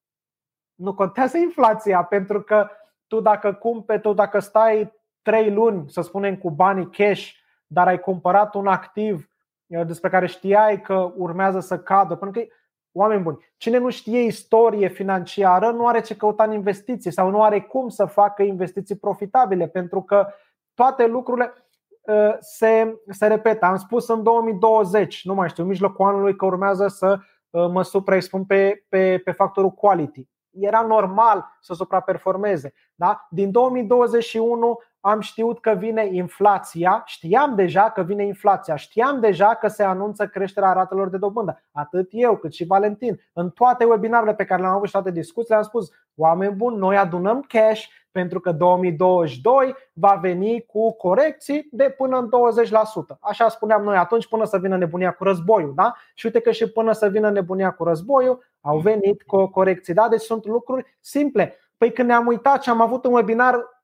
Speaker 2: nu contează inflația, pentru că tu dacă cumperi, tu dacă stai 3 luni, să spunem, cu banii cash, dar ai cumpărat un activ uh, despre care știai că urmează să cadă, pentru că Oameni buni, cine nu știe istorie financiară nu are ce căuta în investiții sau nu are cum să facă investiții profitabile, pentru că toate lucrurile uh, se, se repetă. Am spus în 2020, nu mai știu, mijlocul anului că urmează să uh, mă supraexpun pe, pe, pe factorul quality. Era normal să supraperformeze. Da? Din 2021 am știut că vine inflația, știam deja că vine inflația, știam deja că se anunță creșterea ratelor de dobândă. Atât eu cât și Valentin. În toate webinarele pe care le-am avut și toate discuțiile am spus, oameni buni, noi adunăm cash pentru că 2022 va veni cu corecții de până în 20%. Așa spuneam noi atunci până să vină nebunia cu războiul. Da? Și uite că și până să vină nebunia cu războiul au venit cu corecții. Da? Deci sunt lucruri simple. Păi când ne-am uitat și am avut un webinar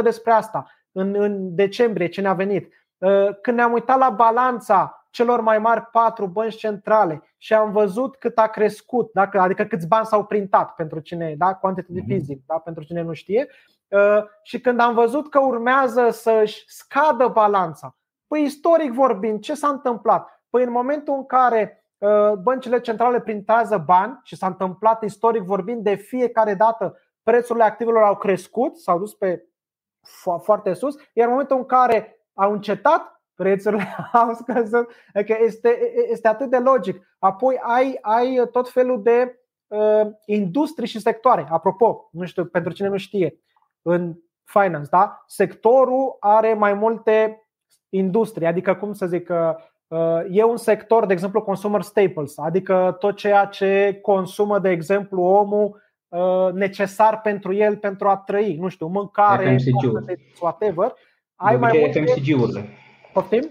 Speaker 2: 100% despre asta în, în decembrie ce ne-a venit. Uh, când ne-am uitat la balanța celor mai mari patru bănci centrale și am văzut cât a crescut, dacă, adică câți bani s-au printat pentru cine, da? quantitative mhm. easing, da? pentru cine nu știe, uh, și când am văzut că urmează să-și scadă balanța, păi istoric vorbind, ce s-a întâmplat? Păi în momentul în care uh, băncile centrale printează bani și s-a întâmplat istoric vorbind de fiecare dată prețurile activelor au crescut, s-au dus pe foarte sus, iar în momentul în care au încetat, prețurile au scăzut. Adică este, este atât de logic. Apoi ai, ai tot felul de uh, industrii și sectoare. Apropo, nu știu, pentru cine nu știe, în finance, da? sectorul are mai multe industrie, adică cum să zic, uh, e un sector, de exemplu, consumer staples, adică tot ceea ce consumă, de exemplu, omul Uh, necesar pentru el pentru a trăi, nu știu, mâncare, whatever.
Speaker 1: Ai mai multe FMCG-urile.
Speaker 2: Poftim?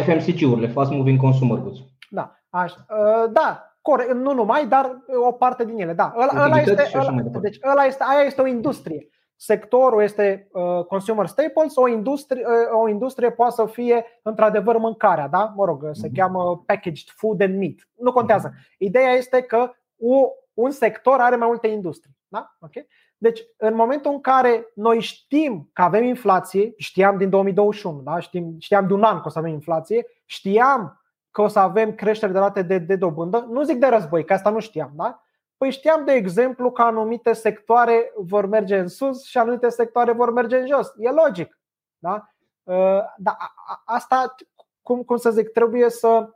Speaker 1: FMCG-urile, Fast Moving Consumer Goods.
Speaker 2: Da, așa. Uh, da, corect, nu numai, dar o parte din ele, da. Ăla, ăla este, ăla, deci ăla este, aia este o industrie. Sectorul este uh, consumer staples, o industrie, uh, o industrie poate să fie într-adevăr mâncarea, da? Mă rog, se mm-hmm. cheamă packaged food and meat. Nu contează. Mm-hmm. Ideea este că o un sector are mai multe industrii. Da? Okay? Deci, în momentul în care noi știm că avem inflație, știam din 2021, da? știam, știam de un an că o să avem inflație, știam că o să avem creștere de rate de, de dobândă, nu zic de război, că asta nu știam, da? Păi știam, de exemplu, că anumite sectoare vor merge în sus și anumite sectoare vor merge în jos. E logic. Da? Uh, dar asta, cum, cum să zic, trebuie să,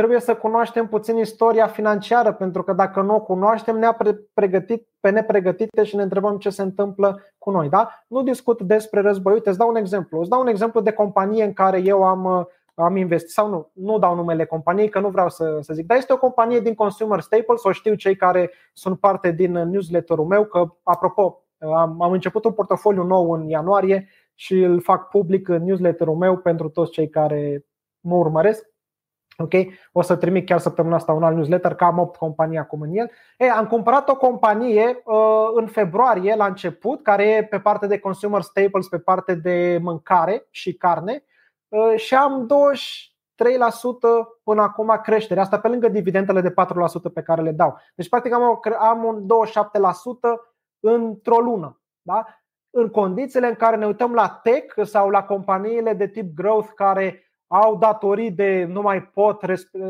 Speaker 2: trebuie să cunoaștem puțin istoria financiară, pentru că dacă nu o cunoaștem, ne-a pregătit pe nepregătite și ne întrebăm ce se întâmplă cu noi. Da? Nu discut despre război. Uite, îți dau un exemplu. Îți dau un exemplu de companie în care eu am am investit sau nu, nu dau numele companiei că nu vreau să, să zic, dar este o companie din Consumer Staples, o știu cei care sunt parte din newsletterul meu, că apropo, am, am început un portofoliu nou în ianuarie și îl fac public în newsletterul meu pentru toți cei care mă urmăresc. Ok, o să trimit chiar săptămâna asta un alt newsletter, că am 8 companii acum în el. E, am cumpărat o companie uh, în februarie, la început, care e pe parte de consumer staples, pe parte de mâncare și carne Uh, și am 23% până acum creștere. Asta pe lângă dividendele de 4% pe care le dau. Deci, practic, am, am un 27% într-o lună. Da? În condițiile în care ne uităm la tech sau la companiile de tip growth care au datorii de nu mai pot,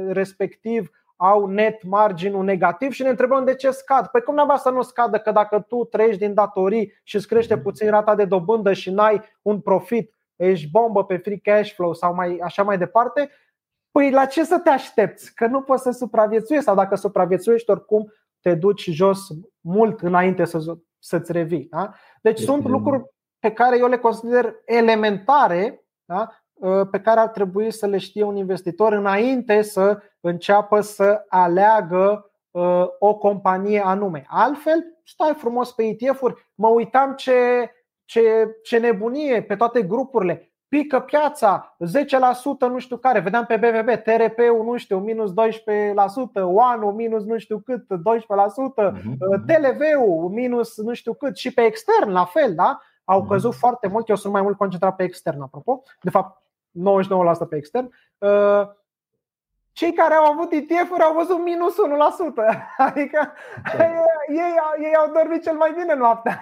Speaker 2: respectiv au net marginul negativ și ne întrebăm de ce scad. Păi cum n-a să nu scadă că dacă tu treci din datorii și îți crește mhm. puțin rata de dobândă și n-ai un profit ești bombă pe free cash flow sau mai, așa mai departe, păi la ce să te aștepți? Că nu poți să supraviețuiești sau dacă supraviețuiești oricum te duci jos mult înainte să, să-ți revii. Da? Deci este sunt lucruri pe care eu le consider elementare da? Ă, pe care ar trebui să le știe un investitor înainte să înceapă să aleagă ă, o companie anume. Altfel, stai frumos pe ETF-uri. Mă uitam ce ce, ce nebunie pe toate grupurile. Pică piața, 10% nu știu care, vedeam pe BVB, TRP-ul nu știu, minus 12%, OAN-ul minus nu știu cât, 12%, uh-huh. TLV-ul minus nu știu cât și pe extern la fel, da? Au uh-huh. căzut foarte mult, eu sunt mai mult concentrat pe extern, apropo, de fapt 99% pe extern. Uh, cei care au avut ETF-uri au văzut minus 1%. Adică ei, ei au dormit cel mai bine noaptea.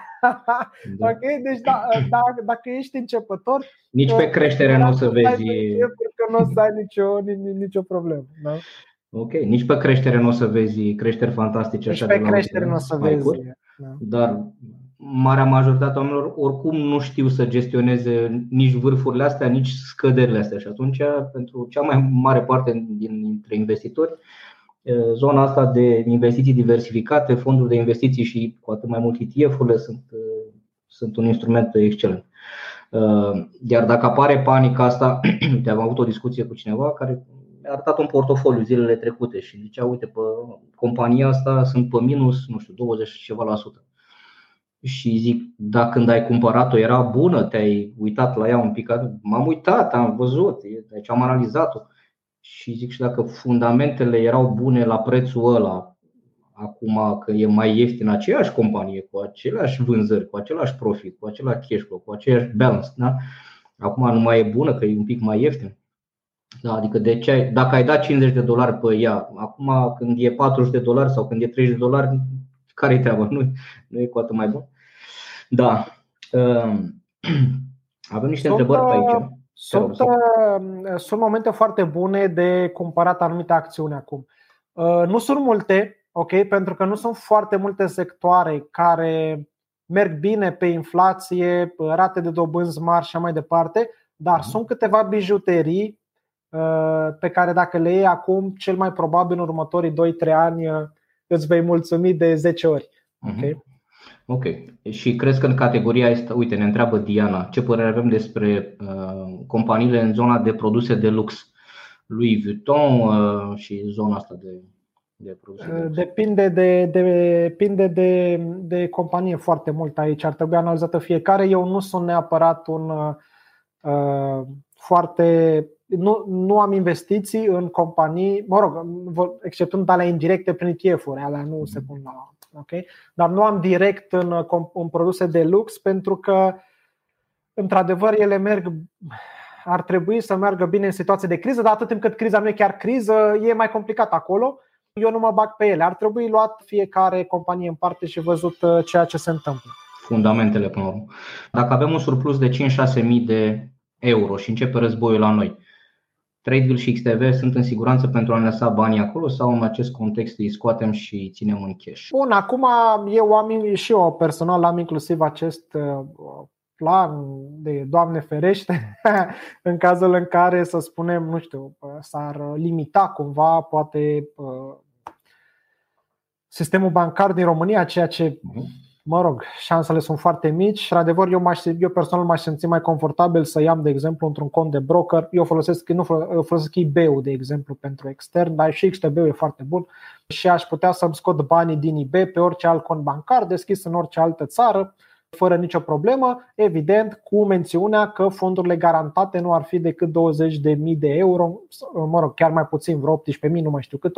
Speaker 2: Da. Okay? Deci da, da, dacă ești începător
Speaker 1: Nici pe creștere nu o să vezi
Speaker 2: Că nu o să ai nicio, nicio problemă da?
Speaker 1: Ok, nici pe creștere nu o să vezi creșteri fantastice
Speaker 2: Nici așa pe creștere nu o să vezi
Speaker 1: da. Dar marea majoritate a oamenilor oricum nu știu să gestioneze nici vârfurile astea, nici scăderile astea și atunci pentru cea mai mare parte dintre investitori zona asta de investiții diversificate, fonduri de investiții și cu atât mai mult ETF-urile sunt, sunt un instrument excelent. Iar dacă apare panica asta, uite, am avut o discuție cu cineva care mi-a arătat un portofoliu zilele trecute și zicea, uite, pe compania asta sunt pe minus, nu știu, 20 ceva la sută și zic, dacă când ai cumpărat-o era bună, te-ai uitat la ea un pic, m-am uitat, am văzut, deci am analizat-o și zic și dacă fundamentele erau bune la prețul ăla, acum că e mai ieftin aceeași companie, cu aceleași vânzări, cu același profit, cu același cash flow, cu aceeași balance, da? acum nu mai e bună că e un pic mai ieftin. Da, adică de ce ai, dacă ai dat 50 de dolari pe ea, acum când e 40 de dolari sau când e 30 de dolari, care e treaba? Nu, nu e cu atât mai bun. Da. Ehm, avem niște sunt, întrebări pe aici.
Speaker 2: Sunt, uh, sunt momente foarte bune de cumpărat anumite acțiuni acum. Uh, nu sunt multe, ok, pentru că nu sunt foarte multe sectoare care merg bine pe inflație, rate de dobânzi mari și așa mai departe, dar uh-huh. sunt câteva bijuterii uh, pe care dacă le iei acum, cel mai probabil în următorii 2-3 ani îți vei mulțumi de 10 ori. Okay? Uh-huh.
Speaker 1: Ok. Și crezi că în categoria asta, uite, ne întreabă Diana, ce părere avem despre uh, companiile în zona de produse de lux, Louis Vuitton uh, și zona asta de, de produse de lux?
Speaker 2: Depinde de, de, depinde de, de companie foarte mult aici. Ar trebui analizată fiecare. Eu nu sunt neapărat un uh, foarte nu, nu am investiții în companii, mă rog, exceptând alea indirecte prin ETF-uri, alea nu se pun la okay? dar nu am direct în, în produse de lux pentru că, într-adevăr, ele merg ar trebui să meargă bine în situație de criză, dar atât timp cât criza nu e chiar criză, e mai complicat acolo. eu nu mă bag pe ele. Ar trebui luat fiecare companie în parte și văzut ceea ce se întâmplă.
Speaker 1: Fundamentele până la urmă. Dacă avem un surplus de 5-6 mii de euro și începe războiul la noi, Tradeville și XTV sunt în siguranță pentru a ne lăsa banii acolo sau în acest context îi scoatem și îi ținem în cash?
Speaker 2: Bun, acum eu am și eu personal am inclusiv acest uh, plan de Doamne ferește în cazul în care să spunem, nu știu, uh, s-ar limita cumva poate uh, sistemul bancar din România, ceea ce mhm mă rog, șansele sunt foarte mici și, adevăr, eu, m-aș, eu personal m-aș simți mai confortabil să iau, de exemplu, într-un cont de broker. Eu folosesc, nu folosesc IB-ul, de exemplu, pentru extern, dar și XTB-ul e foarte bun și aș putea să-mi scot banii din IB pe orice alt cont bancar deschis în orice altă țară fără nicio problemă, evident cu mențiunea că fondurile garantate nu ar fi decât 20.000 de euro, mă rog, chiar mai puțin, vreo 18.000, nu mai știu cât, 80%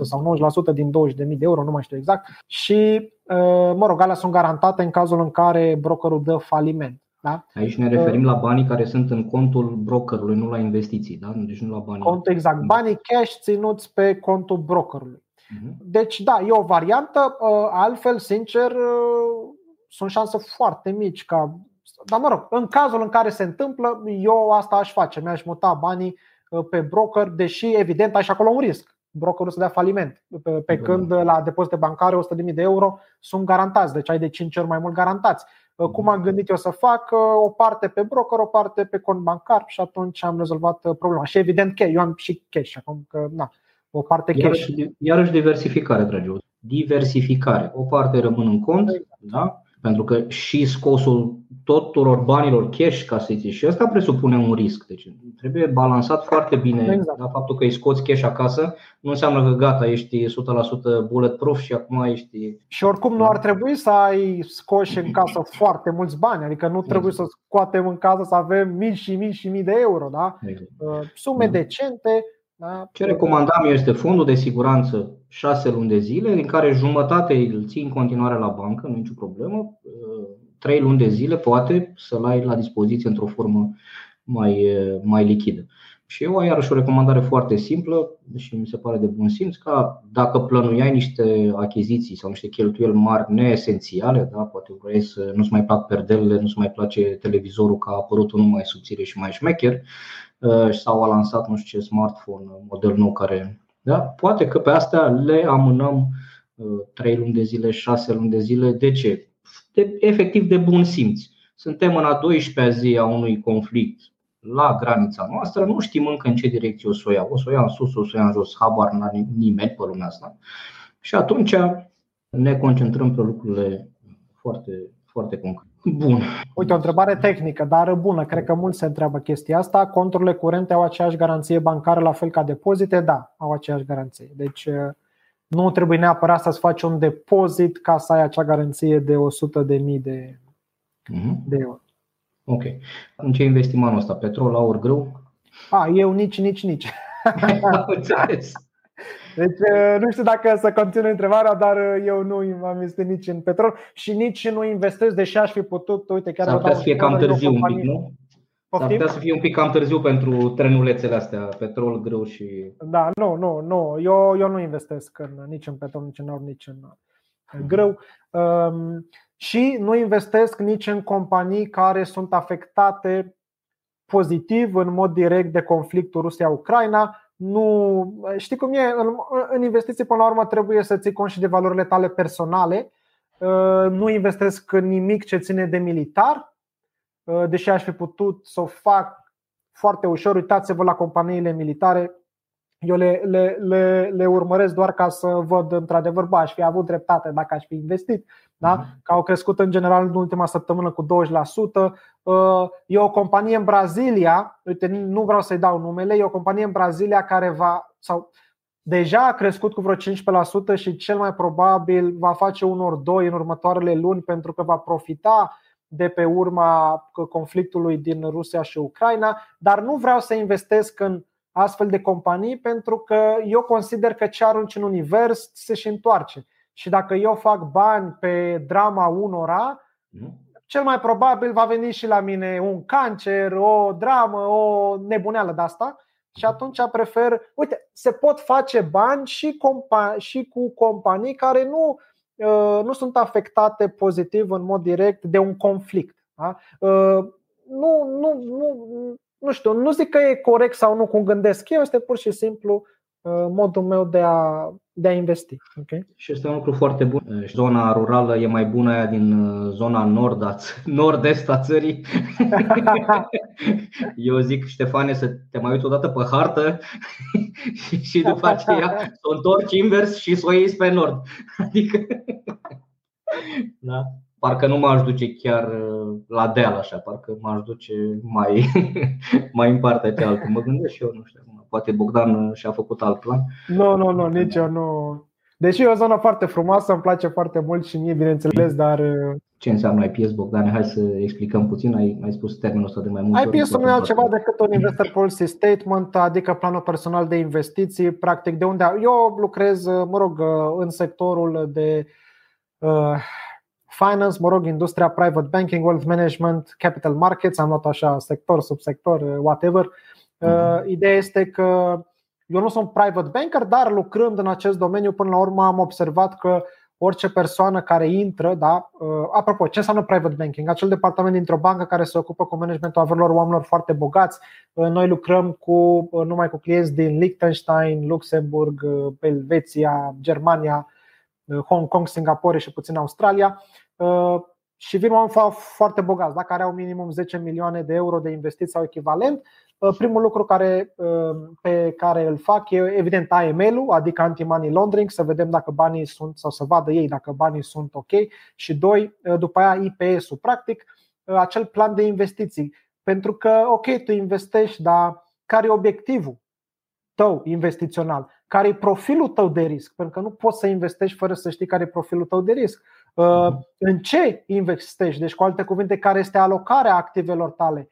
Speaker 2: sau 90% din 20.000 de euro, nu mai știu exact. Și, uh, mă rog, alea sunt garantate în cazul în care brokerul dă faliment. Da?
Speaker 1: Aici ne referim la banii care sunt în contul brokerului, nu la investiții, da? deci nu la banii.
Speaker 2: Cont exact, banii cash ținuți pe contul brokerului. Mhm. Deci, da, e o variantă. Uh, altfel, sincer, uh, sunt șanse foarte mici ca. Dar mă rog, în cazul în care se întâmplă, eu asta aș face. Mi-aș muta banii uh, pe broker, deși evident ai și acolo un risc. Brokerul să dea faliment. Pe, pe da. când la depozite bancare 100.000 de euro sunt garantați, deci ai de 5 ori mai mult garantați. Uh, cum am gândit eu să fac? Uh, o parte pe broker, o parte pe cont bancar și atunci am rezolvat problema. Și evident că eu am și cash acum că na, o parte cash.
Speaker 1: Iarăși, iarăși diversificare, dragi Diversificare. O parte rămân în cont, exact. da? Pentru că și scosul tuturor banilor cash, ca să zici, și asta presupune un risc. Deci trebuie balansat foarte bine exact. da, faptul că îi scoți cash acasă nu înseamnă că gata, ești 100% bulletproof și acum ești.
Speaker 2: Și oricum nu ar trebui să ai scoși în casă foarte mulți bani, adică nu trebuie exact. să scoatem în casă să avem mii și mii și mii de euro, da? Exact. Uh, sume da. decente,
Speaker 1: da? Ce recomandam eu este fondul de siguranță 6 luni de zile, din care jumătate îl ții în continuare la bancă, nu nicio problemă. 3 luni de zile poate să-l ai la dispoziție într-o formă mai, mai lichidă. Și eu iarăși o recomandare foarte simplă și mi se pare de bun simț ca dacă plănuiai niște achiziții sau niște cheltuieli mari neesențiale, da, poate vrei să nu-ți mai plac perdelele, nu-ți mai place televizorul că a apărut unul mai subțire și mai șmecher, Uh, sau a lansat nu știu ce smartphone model nou care da? Poate că pe astea le amânăm 3 uh, luni de zile, 6 luni de zile. De ce? De, efectiv de bun simț. Suntem în a 12-a zi a unui conflict la granița noastră, nu știm încă în ce direcție o să o ia. O să o ia în sus, o să o ia în jos, habar n nimeni pe lumea asta. Și atunci ne concentrăm pe lucrurile foarte, foarte concrete. Bun.
Speaker 2: Uite, o întrebare tehnică, dar bună. Cred că mulți se întreabă chestia asta. Conturile curente au aceeași garanție bancară la fel ca depozite? Da, au aceeași garanție. Deci uh, nu trebuie neapărat să-ți faci un depozit ca să ai acea garanție de 100.000 de, de, mm-hmm. de euro.
Speaker 1: Ok. În ce investim anul ăsta? Petrol, aur, grâu?
Speaker 2: A, eu nici, nici, nici. Înțeles. Deci uh, nu știu dacă să continui întrebarea, dar uh, eu nu am investit nici în petrol și nici nu investesc, deși aș fi putut, uite, chiar
Speaker 1: S-ar putea să fie cam târziu un pic, nu? S-ar putea să fie un pic cam târziu pentru trenulețele astea, petrol, grâu și.
Speaker 2: Da, nu, nu, nu. Eu, eu nu investesc în, nici în petrol, nici în aur, nici în, în grâu. Um, și nu investesc nici în companii care sunt afectate pozitiv, în mod direct, de conflictul Rusia-Ucraina nu, știi cum e, în, în investiții până la urmă trebuie să ții cont și de valorile tale personale. Uh, nu investesc în nimic ce ține de militar, uh, deși aș fi putut să o fac foarte ușor. Uitați-vă la companiile militare, eu le, le, le, le urmăresc doar ca să văd într-adevăr, bă, aș fi avut dreptate dacă aș fi investit, da? Mhm. că au crescut în general în ultima săptămână cu 20%. Uh, e o companie în Brazilia, uite, nu vreau să-i dau numele, e o companie în Brazilia care va, sau deja a crescut cu vreo 15% și cel mai probabil va face unor doi în următoarele luni pentru că va profita de pe urma conflictului din Rusia și Ucraina, dar nu vreau să investesc în astfel de companii pentru că eu consider că ce arunci în univers se și întoarce. Și dacă eu fac bani pe drama unora, mhm. cel mai probabil va veni și la mine un cancer, o dramă, o nebuneală de asta și atunci prefer, uite, se pot face bani și, compa- și cu companii care nu, nu sunt afectate pozitiv în mod direct de un conflict. Da? Nu, nu, nu, nu știu, nu zic că e corect sau nu cum gândesc eu, este pur și simplu modul meu de a, de a investi. Okay?
Speaker 1: Și este un lucru foarte bun. Zona rurală e mai bună aia din uh, zona nord, nord-est a țării. Eu zic, Ștefane, să te mai uiți odată pe hartă și după aceea să o întorci invers și să o iei pe nord. Adică, da. Parcă nu m-aș duce chiar uh, la deal așa, parcă m-aș duce mai, mai în partea cealaltă. Mă gândesc și eu, nu știu poate Bogdan și-a făcut alt plan.
Speaker 2: Nu, nu, nu, nici eu nu. Deși e o zonă foarte frumoasă, îmi place foarte mult și mie, bineînțeles, dar. Uh,
Speaker 1: Ce înseamnă IPS, Bogdan? Hai să explicăm puțin. Ai, ai spus termenul ăsta de mai mult.
Speaker 2: IPS nu e altceva decât un Investor Policy Statement, adică planul personal de investiții. Practic, de unde eu lucrez, uh, mă rog, uh, în sectorul de uh, finance, mă rog, industria private banking, wealth management, capital markets, am luat așa sector, subsector, whatever. Uh, Uh, ideea este că eu nu sunt private banker, dar lucrând în acest domeniu, până la urmă am observat că orice persoană care intră, da, uh, apropo, ce înseamnă private banking? Acel departament dintr-o bancă care se ocupă cu managementul averilor oamenilor foarte bogați. Uh, noi lucrăm cu numai cu clienți din Liechtenstein, Luxemburg, Elveția, Germania, Hong Kong, Singapore și puțin Australia. Și vin oameni foarte bogați, da, care au minimum 10 milioane de euro de investiții sau echivalent Uh, primul lucru care, uh, pe care îl fac e evident AML-ul, adică anti-money laundering, să vedem dacă banii sunt sau să vadă ei dacă banii sunt ok și doi, uh, după aia IPS-ul, practic acel plan de investiții. Pentru că, ok, tu investești, dar care e obiectivul tău investițional? Care e profilul tău de risc? Pentru că nu poți să investești fără să știi care e profilul tău de risc. Mhm. În ce investești? Deci, cu alte cuvinte, care este alocarea activelor tale?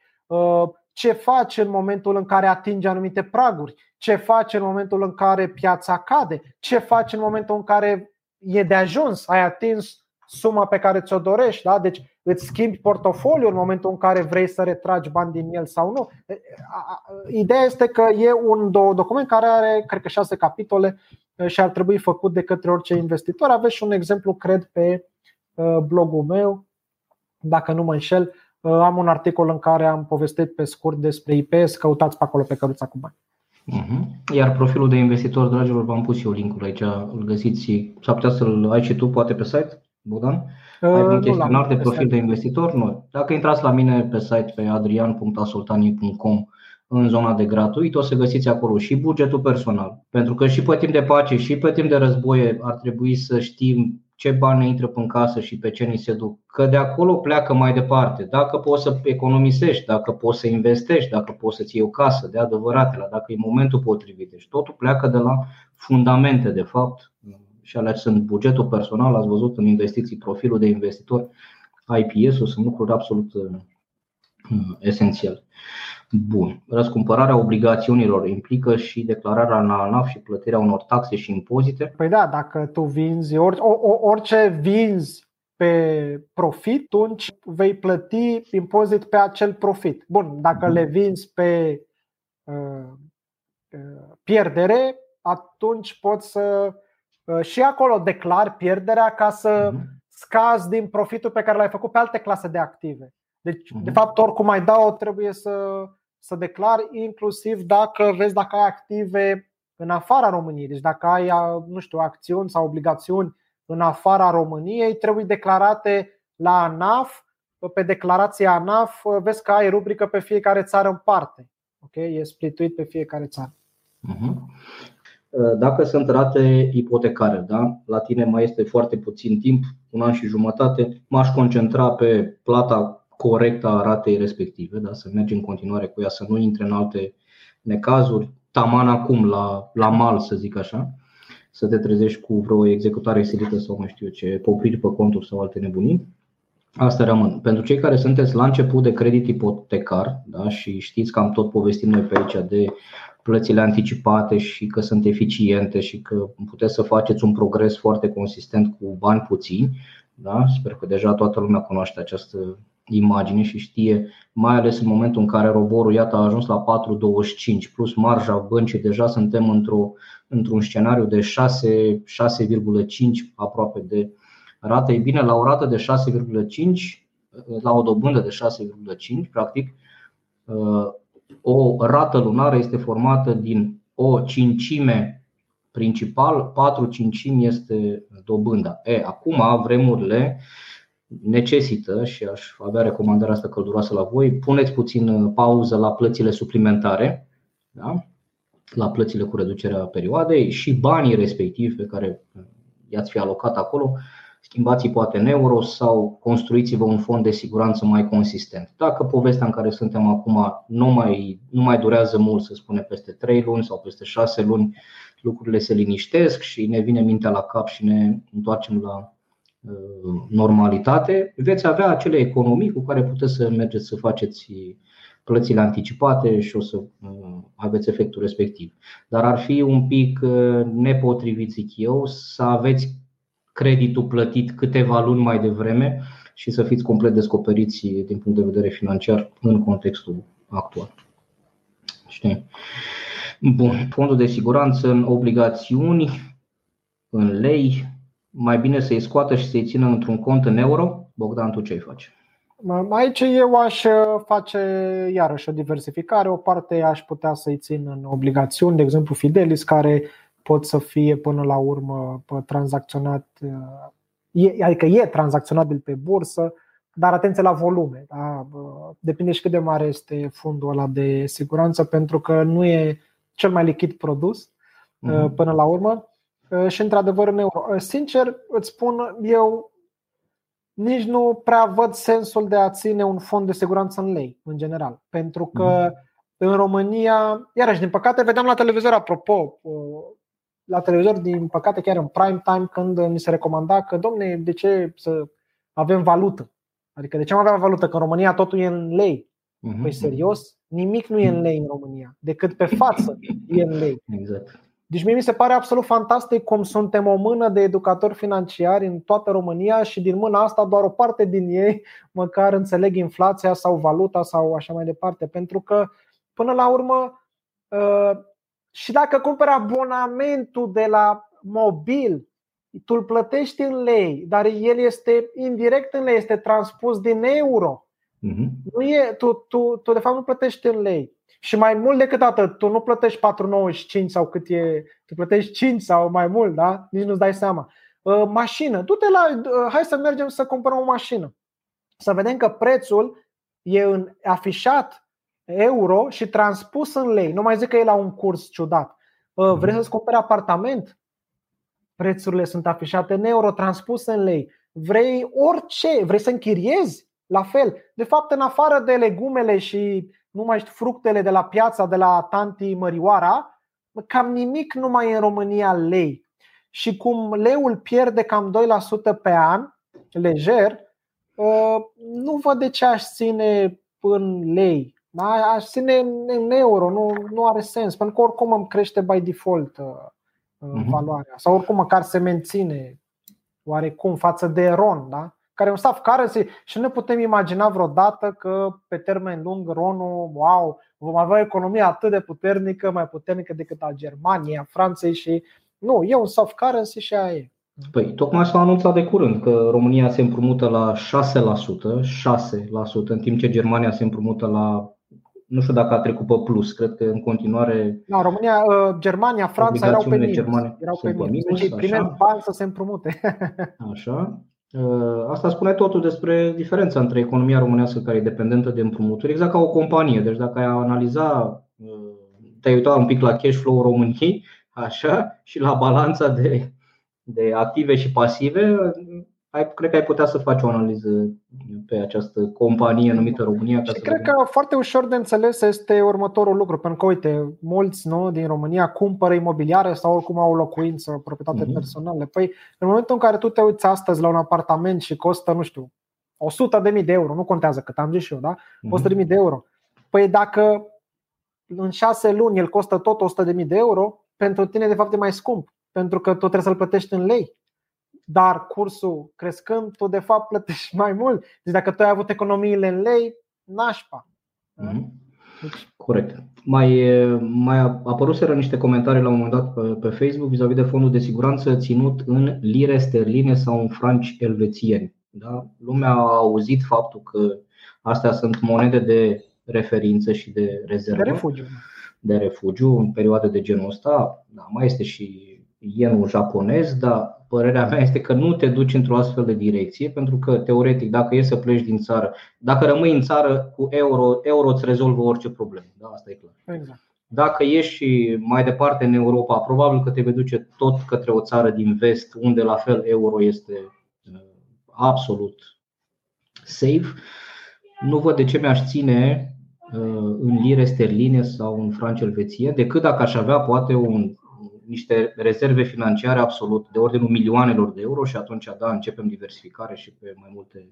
Speaker 2: ce faci în momentul în care atingi anumite praguri, ce faci în momentul în care piața cade, ce faci în momentul în care e de ajuns, ai atins suma pe care ți-o dorești, da? deci îți schimbi portofoliul în momentul în care vrei să retragi bani din el sau nu. Ideea este că e un document care are, cred că, șase capitole și ar trebui făcut de către orice investitor. Aveți și un exemplu, cred, pe blogul meu, dacă nu mă înșel, Uh, am un articol în care am povestit pe scurt despre IPS, căutați pe acolo pe căruța cu bani.
Speaker 1: Mhm. Iar profilul de investitor, dragilor, v-am pus eu linkul aici, îl găsiți, s-ar putea să-l ai și tu, poate pe site, Bogdan? Uh, ai un chestionar de profil de investitor? Nu. Dacă intrați la mine pe site pe adrian.asoltani.com în zona de gratuit, o să găsiți acolo și bugetul personal. Pentru că și pe timp de pace și pe timp de război ar trebui să știm ce bani ne intră în casă și pe ce ni se duc. Că de acolo pleacă mai departe. Dacă poți să economisești, dacă poți să investești, dacă poți să-ți iei o casă de adevăratele, dacă e momentul potrivit. Deci totul pleacă de la fundamente, de fapt, și alea sunt bugetul personal, ați văzut în investiții, profilul de investitor, IPS-ul, sunt lucruri absolut uh, esențiale. Bun. Răscumpărarea obligațiunilor implică și declararea în ANAF și plătirea unor taxe și impozite?
Speaker 2: Păi da, dacă tu vinzi, or, orice vinzi pe profit, atunci vei plăti impozit pe acel profit. Bun, dacă le vinzi pe uh, uh, pierdere, atunci poți să uh, și acolo declar pierderea ca să mhm. scazi din profitul pe care l-ai făcut pe alte clase de active. Deci, uh-huh. de fapt, oricum ai da-o, trebuie să, să declari, inclusiv dacă vezi dacă ai active în afara României. Deci dacă ai, nu știu, acțiuni sau obligațiuni în afara României, trebuie declarate la ANAF. Pe declarația ANAF vezi că ai rubrică pe fiecare țară în parte. Ok? E splituit pe fiecare țară.
Speaker 1: Uh-huh. Dacă sunt rate ipotecare, da? la tine mai este foarte puțin timp, un an și jumătate, m-aș concentra pe plata corectă a ratei respective, da? să mergi în continuare cu ea, să nu intre în alte necazuri, taman acum la, la mal, să zic așa, să te trezești cu vreo executare silită sau mai știu eu ce, popriri pe conturi sau alte nebunii. Asta rămân. Pentru cei care sunteți la început de credit ipotecar da? și știți că am tot povestit noi pe aici de plățile anticipate și că sunt eficiente și că puteți să faceți un progres foarte consistent cu bani puțini, da? sper că deja toată lumea cunoaște această imagine și știe, mai ales în momentul în care roborul iată a ajuns la 4,25 plus marja băncii, deja suntem într-o, într-un scenariu de 6, 6,5 aproape de rată. E bine, la o rată de 6,5, la o dobândă de 6,5, practic, o rată lunară este formată din o cincime principal, 4 cincimi este dobânda. E, acum vremurile necesită și aș avea recomandarea asta călduroasă la voi, puneți puțin pauză la plățile suplimentare, da? la plățile cu reducerea perioadei și banii respectivi pe care i-ați fi alocat acolo, schimbați poate în euro sau construiți-vă un fond de siguranță mai consistent. Dacă povestea în care suntem acum nu mai, nu mai durează mult, să spune peste 3 luni sau peste 6 luni, lucrurile se liniștesc și ne vine mintea la cap și ne întoarcem la uh, normalitate, veți avea acele economii cu care puteți să mergeți să faceți plățile anticipate și o să uh, aveți efectul respectiv. Dar ar fi un pic uh, nepotrivit, zic eu, să aveți creditul plătit câteva luni mai devreme și să fiți complet descoperiți din punct de vedere financiar în contextul actual. Știi? Bun. Fondul de siguranță în obligațiuni, în lei, mai bine să-i scoată și să-i țină într-un cont în euro? Bogdan, tu ce-i faci?
Speaker 2: Aici eu aș face iarăși o diversificare. O parte aș putea să-i țin în obligațiuni, de exemplu Fidelis, care pot să fie până la urmă tranzacționat, adică e tranzacționabil pe bursă, dar atenție la volume. Da? Depinde și cât de mare este fondul ăla de siguranță, pentru că nu e cel mai lichid produs mm-hmm. până la urmă. Și într-adevăr în euro. Sincer, îți spun, eu nici nu prea văd sensul de a ține un fond de siguranță în lei, în general. Pentru că mm-hmm. în România, iarăși, din păcate, vedeam la televizor, apropo, la televizor, din păcate, chiar în prime time, când mi se recomanda că, domne, de ce să avem valută? Adică de ce am avea valută? Că în România totul e în lei. Uh-huh. Păi serios? Nimic nu e în lei în România, decât pe față e în lei.
Speaker 1: Exact.
Speaker 2: Deci mie mi se pare absolut fantastic cum suntem o mână de educatori financiari în toată România și din mâna asta doar o parte din ei măcar înțeleg inflația sau valuta sau așa mai departe. Pentru că până la urmă uh, și dacă cumperi abonamentul de la mobil, tu îl plătești în lei, dar el este indirect în lei, este transpus din euro. Uh-huh. Nu e, tu, tu, tu de fapt nu plătești în lei. Și mai mult decât atât, tu nu plătești 4,95 sau cât e, tu plătești 5 sau mai mult, da? Nici nu-ți dai seama. Uh, mașină, du-te la, uh, hai să mergem să cumpărăm o mașină. Să vedem că prețul e în, afișat euro și transpus în lei. Nu mai zic că e la un curs ciudat. Uh, vrei mhm. să-ți cumperi apartament? Prețurile sunt afișate în euro, transpuse în lei. Vrei orice, vrei să închiriezi? La fel. De fapt, în afară de legumele și nu mai știu, fructele de la piața de la Tanti Mărioara, cam nimic nu mai e în România lei. Și cum leul pierde cam 2% pe an, lejer, uh, nu văd de ce aș ține în lei. Da? Aș ține în euro, nu, nu are sens, pentru că oricum îmi crește by default uh, uh-huh. valoarea. Sau oricum măcar se menține oarecum față de RON, da? care e un staff currency și nu putem imagina vreodată că pe termen lung RON-ul, wow, vom avea o economie atât de puternică, mai puternică decât a Germaniei, a Franței și nu, e un soft currency și aia e.
Speaker 1: Păi, tocmai s-a anunțat de curând că România se împrumută la 6%, 6%, în timp ce Germania se împrumută la nu știu dacă a trecut pe plus, cred că în continuare.
Speaker 2: Da, România, uh, Germania, Franța erau pe minus. Germania erau pe minus. minus deci primesc bani să se împrumute.
Speaker 1: Așa. Uh, asta spune totul despre diferența între economia românească care e dependentă de împrumuturi, exact ca o companie. Deci dacă ai analiza, uh, te-ai uitat un pic la cash flow României, așa, și la balanța de, de active și pasive, ai, cred că ai putea să faci o analiză pe această companie numită România.
Speaker 2: Ca și cred vedem. că foarte ușor de înțeles este următorul lucru, pentru că, uite, mulți nu, din România cumpără imobiliare sau oricum au o locuință, proprietate uh-huh. personală. Păi, în momentul în care tu te uiți astăzi la un apartament și costă, nu știu, 100.000 de euro, nu contează cât am zis și eu, da? 100.000 mhm. de euro. Păi dacă în șase luni el costă tot 100.000 de euro, pentru tine de fapt e mai scump, pentru că tu trebuie să-l plătești în lei. Dar cursul crescând, tu de fapt plătești mai mult. Deci dacă tu ai avut economiile în lei, nașpa.
Speaker 1: Mm-hmm. Deci... Corect. Mai, mai apăruseră niște comentarii la un moment dat pe, pe Facebook vis-a-vis de fondul de siguranță ținut în lire sterline sau în franci elvețieni. Da? Lumea a auzit faptul că astea sunt monede de referință și de rezervă.
Speaker 2: De refugiu.
Speaker 1: De refugiu în perioade de genul ăsta. Da, mai este și yenul japonez, dar părerea mea este că nu te duci într-o astfel de direcție, pentru că, teoretic, dacă e să pleci din țară, dacă rămâi în țară cu euro, euro îți rezolvă orice problemă. Da, asta e clar.
Speaker 2: Exact.
Speaker 1: Dacă ieși mai departe în Europa, probabil că te vei duce tot către o țară din vest, unde la fel euro este uh, absolut safe. Nu văd de ce mi-aș ține uh, în lire sterline sau în franci elveție, decât dacă aș avea poate un niște rezerve financiare absolut de ordinul milioanelor de euro și atunci da, începem diversificare și pe mai multe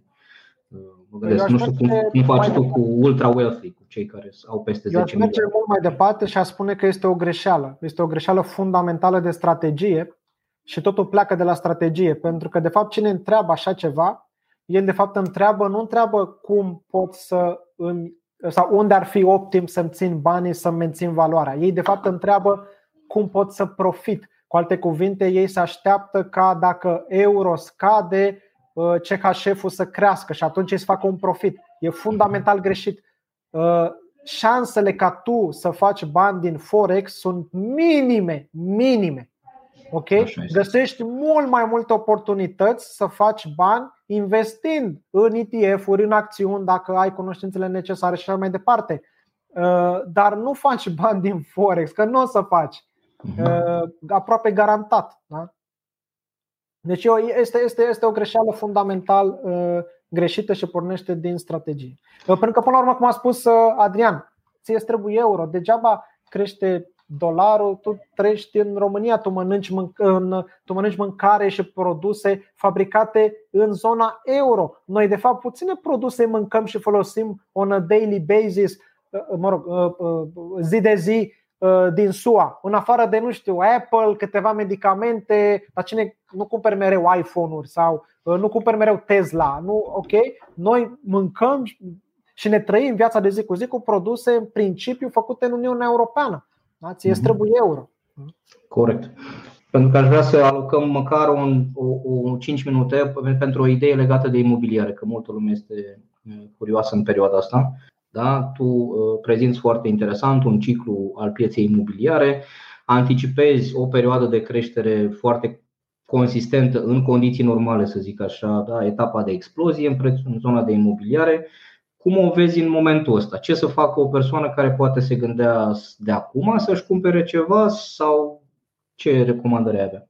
Speaker 1: uh, Mă gândesc, nu știu cum, cum faci tu cu ultra wealthy, cu cei care au peste 10
Speaker 2: milioane. merge mult mai departe și aș spune că este o greșeală. Este o greșeală fundamentală de strategie și totul pleacă de la strategie. Pentru că, de fapt, cine întreabă așa ceva, el, de fapt, întreabă, nu întreabă cum pot să îmi, sau unde ar fi optim să-mi țin banii, să-mi mențin valoarea. Ei, de fapt, întreabă cum pot să profit. Cu alte cuvinte, ei se așteaptă ca dacă euro scade, uh, CHF-ul să crească și atunci ei să facă un profit. E fundamental greșit. Uh, șansele ca tu să faci bani din Forex sunt minime, minime. Ok? Găsești mult mai multe oportunități să faci bani investind în ETF-uri, în acțiuni, dacă ai cunoștințele necesare și așa mai departe. Uh, dar nu faci bani din Forex, că nu o să faci. Uh-huh. aproape garantat. Da? Deci este, este, este o greșeală fundamental uh, greșită și pornește din strategie. Uh, pentru că, până la urmă, cum a spus uh, Adrian, ție trebuie euro. Degeaba crește dolarul, tu trăiești în România, tu mănânci, în, tu mănânci mâncare și produse fabricate în zona euro. Noi, de fapt, puține produse mâncăm și folosim on a daily basis, mă rog, zi de zi Uh, din SUA, în afară de, nu știu, Apple, câteva medicamente, la cine nu cumperi mereu iPhone-uri sau uh, nu cumperi mereu Tesla, nu, ok? Noi mâncăm și ne trăim viața de zi cu zi cu produse în principiu făcute în Uniunea Europeană. Da? Ție mm-hmm. trebuie euro.
Speaker 1: Corect. Pentru că aș vrea să alocăm măcar un, o, o 5 minute pentru o idee legată de imobiliare, că multă lume este uh, curioasă în perioada asta da? tu uh, prezinți foarte interesant un ciclu al pieței imobiliare, anticipezi o perioadă de creștere foarte consistentă în condiții normale, să zic așa, da? etapa de explozie în, preț, în zona de imobiliare. Cum o vezi în momentul ăsta? Ce să facă o persoană care poate se gândea de acum să-și cumpere ceva sau ce recomandări avea?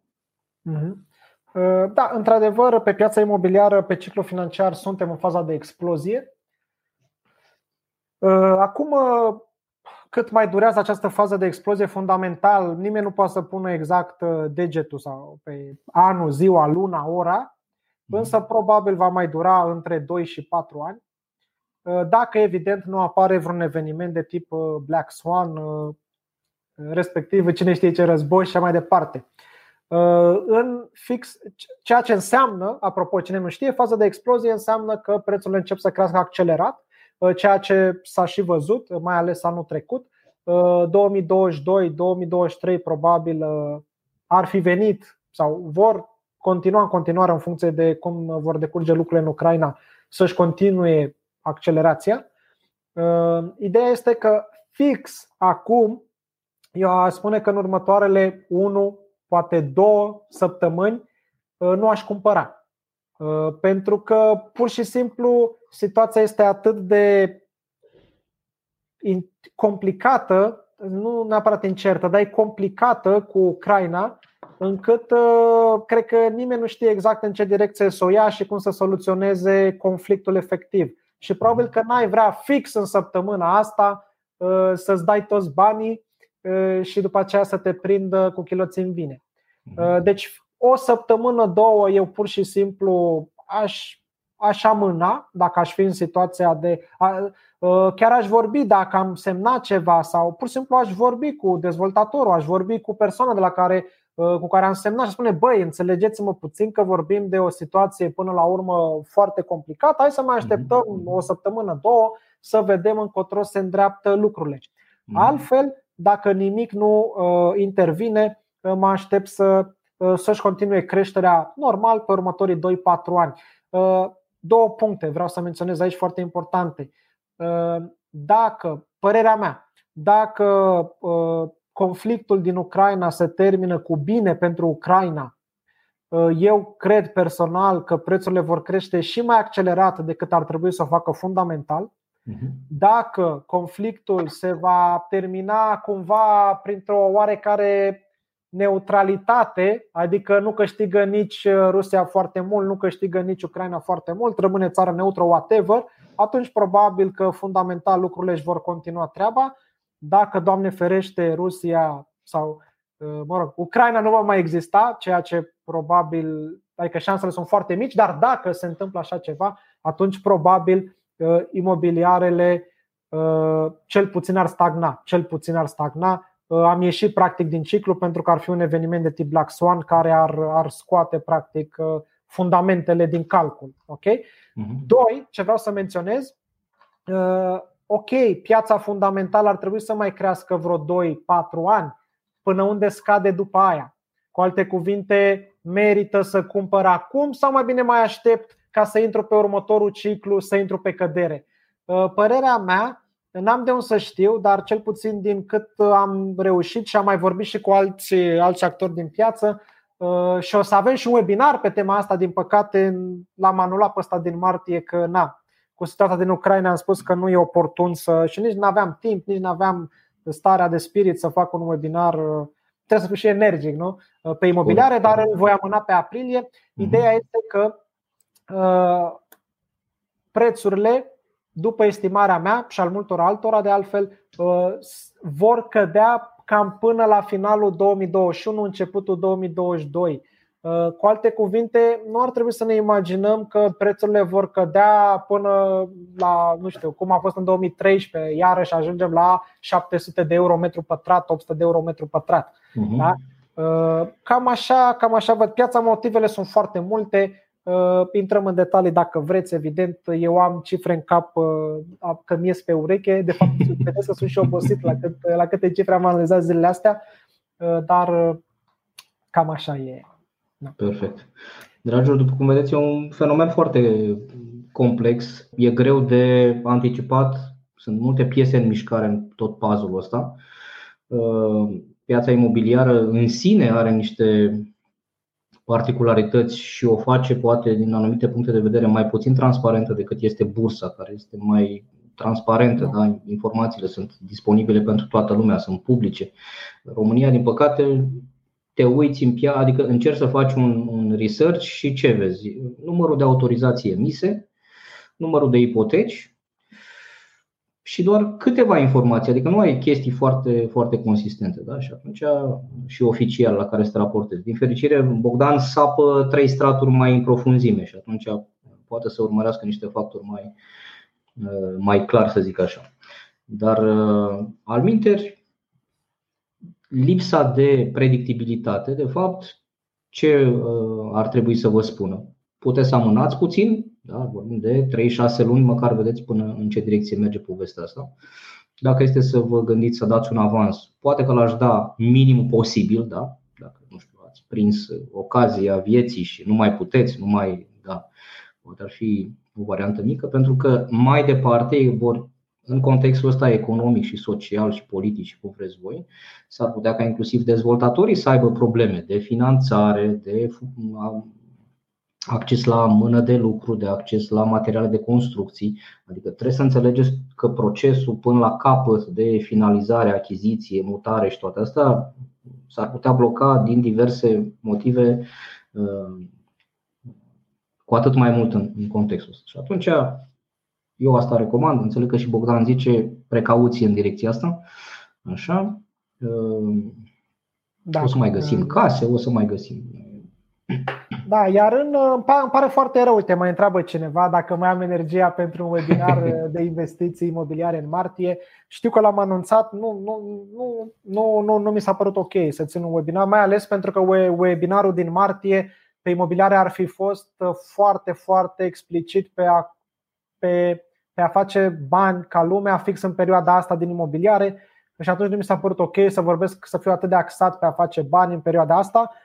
Speaker 2: Mhm. Uh, da, într-adevăr, pe piața imobiliară, pe ciclu financiar, suntem în faza de explozie. Uh, acum, uh, cât mai durează această fază de explozie fundamental, nimeni nu poate să pună exact uh, degetul sau pe anul, ziua, luna, ora, mhm. însă probabil va mai dura între 2 și 4 ani. Dacă evident nu apare vreun eveniment de tip Black Swan, respectiv cine știe ce război și așa mai departe. În fix, ceea ce înseamnă, apropo, cine nu știe, faza de explozie înseamnă că prețurile încep să crească accelerat Uh, ceea ce s-a și văzut, uh, mai ales anul trecut. 2022-2023 uh, probabil ar fi venit sau vor continua în continuare în funcție de cum vor decurge lucrurile în Ucraina să-și continue accelerația. Ideea este că fix acum, eu aș spune că în următoarele 1, poate 2 săptămâni nu aș cumpăra. Uh, pentru că pur și simplu situația este atât de complicată, nu neapărat incertă, dar e complicată cu Ucraina, încât uh, cred că nimeni nu știe exact în ce direcție să o ia și cum să soluționeze conflictul efectiv. Și probabil că n-ai vrea fix în săptămâna asta uh, să-ți dai toți banii și după aceea să te prindă cu chiloții în vine. Mhm. Deci o săptămână, două, eu pur și simplu aș, aș amâna dacă aș fi în situația de. Chiar aș vorbi dacă am semnat ceva sau pur și simplu aș vorbi cu dezvoltatorul, aș vorbi cu persoana de la care, cu care am semnat și spune: Băi, înțelegeți-mă puțin că vorbim de o situație până la urmă foarte complicată. Hai să mai așteptăm o săptămână, două, să vedem încotro se îndreaptă lucrurile. Altfel, dacă nimic nu intervine, mă aștept să Uh, să-și continue creșterea normal pe următorii 2-4 ani. Uh, două puncte vreau să menționez aici foarte importante. Uh, dacă, părerea mea, dacă conflictul din Ucraina se termină cu bine pentru Ucraina, eu cred personal că prețurile vor crește și mai accelerat decât ar trebui să o facă fundamental. Mhm. Dacă conflictul se va termina cumva printr-o oarecare neutralitate, adică nu câștigă nici uh, Rusia foarte mult, nu câștigă nici Ucraina foarte mult, rămâne țară neutră, whatever, atunci probabil că fundamental lucrurile își vor continua treaba. Dacă, Doamne ferește, Rusia sau, uh, mă rog, Ucraina nu va mai exista, ceea ce probabil, adică șansele sunt foarte mici, dar dacă se întâmplă așa ceva, atunci probabil uh, imobiliarele cel puțin ar stagna, cel puțin ar stagna Uh, am ieșit practic din ciclu pentru că ar fi un eveniment de tip Black Swan care ar, ar scoate practic uh, fundamentele din calcul. Ok? Uh-huh. Doi, ce vreau să menționez, uh, ok, piața fundamentală ar trebui să mai crească vreo 2-4 ani până unde scade după aia. Cu alte cuvinte, merită să cumpăr acum sau mai bine mai aștept ca să intru pe următorul ciclu, să intru pe cădere. Părerea mea N-am de unde să știu, dar cel puțin din cât am reușit și am mai vorbit și cu alți, alți actori din piață uh, și o să avem și un webinar pe tema asta, din păcate l-am anulat pe ăsta din martie că na, cu situația din Ucraina am spus că nu e oportun să și nici nu aveam timp, nici nu aveam starea de spirit să fac un webinar uh, trebuie să fiu și energic nu? Uh, pe imobiliare, dar îl voi amâna pe aprilie. Mhm. Ideea este că prețurile după estimarea mea și al multor altora, de altfel, uh, vor cădea cam până la finalul 2021, începutul 2022. Uh, cu alte cuvinte, nu ar trebui să ne imaginăm că prețurile vor cădea până la, nu știu, cum a fost în 2013, iarăși ajungem la 700 de euro metru pătrat, 800 de euro metru pătrat. Uh-huh. Da? Uh, cam așa, cam așa văd. Piața motivele sunt foarte multe. Uh, intrăm în detalii dacă vreți, evident. Eu am cifre în cap uh, că mi ies pe ureche. De fapt, vedeți că sunt și obosit la, cât, la câte cifre am analizat zilele astea, uh, dar cam așa e.
Speaker 1: Da. Perfect. Dragilor, după cum vedeți, e un fenomen foarte complex. E greu de anticipat. Sunt multe piese în mișcare în tot puzzle-ul ăsta. Piața imobiliară în sine are niște particularități și o face poate din anumite puncte de vedere mai puțin transparentă decât este bursa, care este mai transparentă, da? informațiile sunt disponibile pentru toată lumea, sunt publice. România, din păcate, te uiți în piață, adică încerci să faci un, un research și ce vezi? Numărul de autorizații emise, numărul de ipoteci, și doar câteva informații, adică nu ai chestii foarte, foarte consistente. Da? Și atunci și oficial la care să te raportezi. Din fericire, Bogdan sapă trei straturi mai în profunzime și atunci poate să urmărească niște factori mai, mai clar, să zic așa. Dar al minteri, lipsa de predictibilitate, de fapt, ce ar trebui să vă spună? Puteți să amânați puțin, da? Vorbim de 3-6 luni, măcar vedeți până în ce direcție merge povestea asta. Dacă este să vă gândiți să dați un avans, poate că l-aș da minimul posibil, da? dacă nu știu, ați prins ocazia vieții și nu mai puteți, nu mai. Da, poate ar fi o variantă mică, pentru că mai departe vor în contextul ăsta economic și social și politic și cum vreți voi, s-ar putea ca inclusiv dezvoltatorii să aibă probleme de finanțare, de acces la mână de lucru, de acces la materiale de construcții. Adică trebuie să înțelegeți că procesul până la capăt de finalizare, achiziție, mutare și toate astea s-ar putea bloca din diverse motive uh, cu atât mai mult în contextul ăsta. Și atunci eu asta recomand, înțeleg că și Bogdan zice precauție în direcția asta. Așa. Uh, da, o să mai găsim case, o să mai găsim
Speaker 2: Da, iar în, îmi pare foarte rău, uite, mai întreabă cineva dacă mai am energia pentru un webinar de investiții imobiliare în martie. Știu că l-am anunțat, nu, nu, nu, nu, nu, nu mi s-a părut ok să țin un webinar, mai ales pentru că webinarul din martie pe imobiliare ar fi fost foarte, foarte explicit pe a, pe, pe a face bani ca lumea fix în perioada asta din imobiliare și atunci nu mi s-a părut ok să vorbesc, să fiu atât de axat pe a face bani în perioada asta Uh,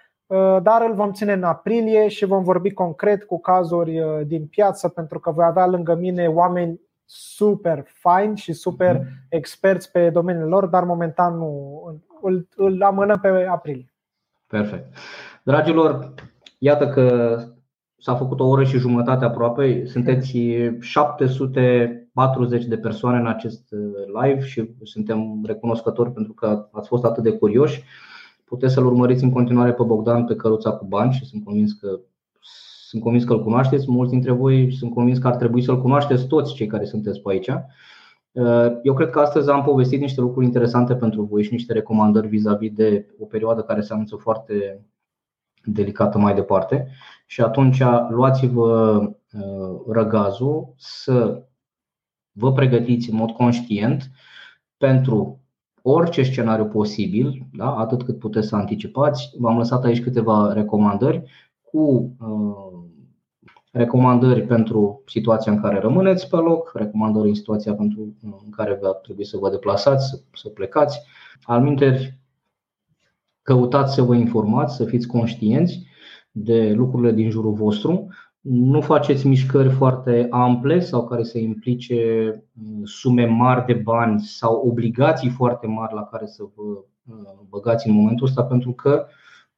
Speaker 2: dar îl vom ține în aprilie și vom vorbi concret cu cazuri uh, din piață pentru că voi avea lângă mine oameni super faini și super mhm. experți pe domeniul lor, dar momentan nu îl, îl amânăm pe aprilie.
Speaker 1: Perfect. Dragilor, iată că s-a făcut o oră și jumătate aproape, sunteți 740 de persoane în acest uh, live și suntem recunoscători pentru că ați fost atât de curioși. Puteți să-l urmăriți în continuare pe Bogdan pe căruța cu bani și sunt convins că sunt convins că îl cunoașteți, mulți dintre voi sunt convins că ar trebui să-l cunoașteți toți cei care sunteți pe aici. Eu cred că astăzi am povestit niște lucruri interesante pentru voi și niște recomandări vis-a-vis de o perioadă care se anunță foarte delicată mai departe și atunci luați-vă uh, răgazul să vă pregătiți în mod conștient pentru orice scenariu posibil, da? atât cât puteți să anticipați. V-am lăsat aici câteva recomandări cu uh, recomandări pentru situația în care rămâneți pe loc, recomandări în situația pentru, uh, în care va trebui să vă deplasați, să, să plecați. Alminteri, căutați să vă informați, să fiți conștienți de lucrurile din jurul vostru nu faceți mișcări foarte ample sau care să implice mm, sume mari de bani sau obligații foarte mari la care să vă uh, băgați în momentul ăsta, pentru că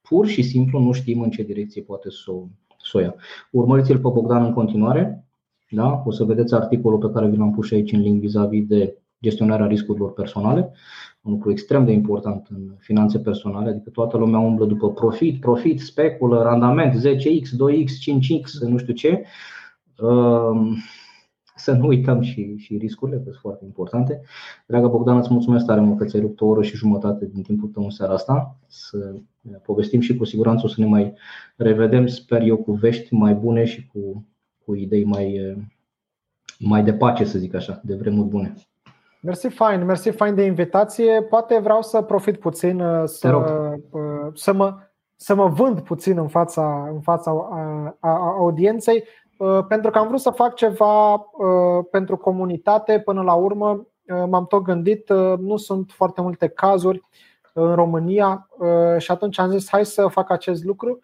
Speaker 1: pur și simplu nu știm în ce direcție poate să o, să o ia. Urmăriți-l pe Bogdan în continuare. Da? O să vedeți articolul pe care vi l-am pus aici în link vis-a-vis de gestionarea riscurilor personale un lucru extrem de important în finanțe personale, adică toată lumea umblă după profit, profit, speculă, randament 10x, 2x, 5x, nu știu ce. Ehm, să nu uităm și, și riscurile, că sunt foarte importante. Dragă Bogdan, îți mulțumesc tare mult că ți-ai rupt o oră și jumătate din timpul tău în seara asta. Să povestim și cu siguranță o să ne mai revedem, sper eu, cu vești mai bune și cu, cu idei mai, mai de pace, să zic așa, de vremuri bune.
Speaker 2: Mersi fain, mersi fain de invitație. Poate vreau să profit puțin uh, să, uh, să, mă, să mă vând puțin în fața, în fața a, a audienței, uh, pentru că am vrut să fac ceva pentru comunitate. Până la urmă, m-am tot gândit, nu sunt foarte multe cazuri în România și atunci am zis hai să fac acest lucru.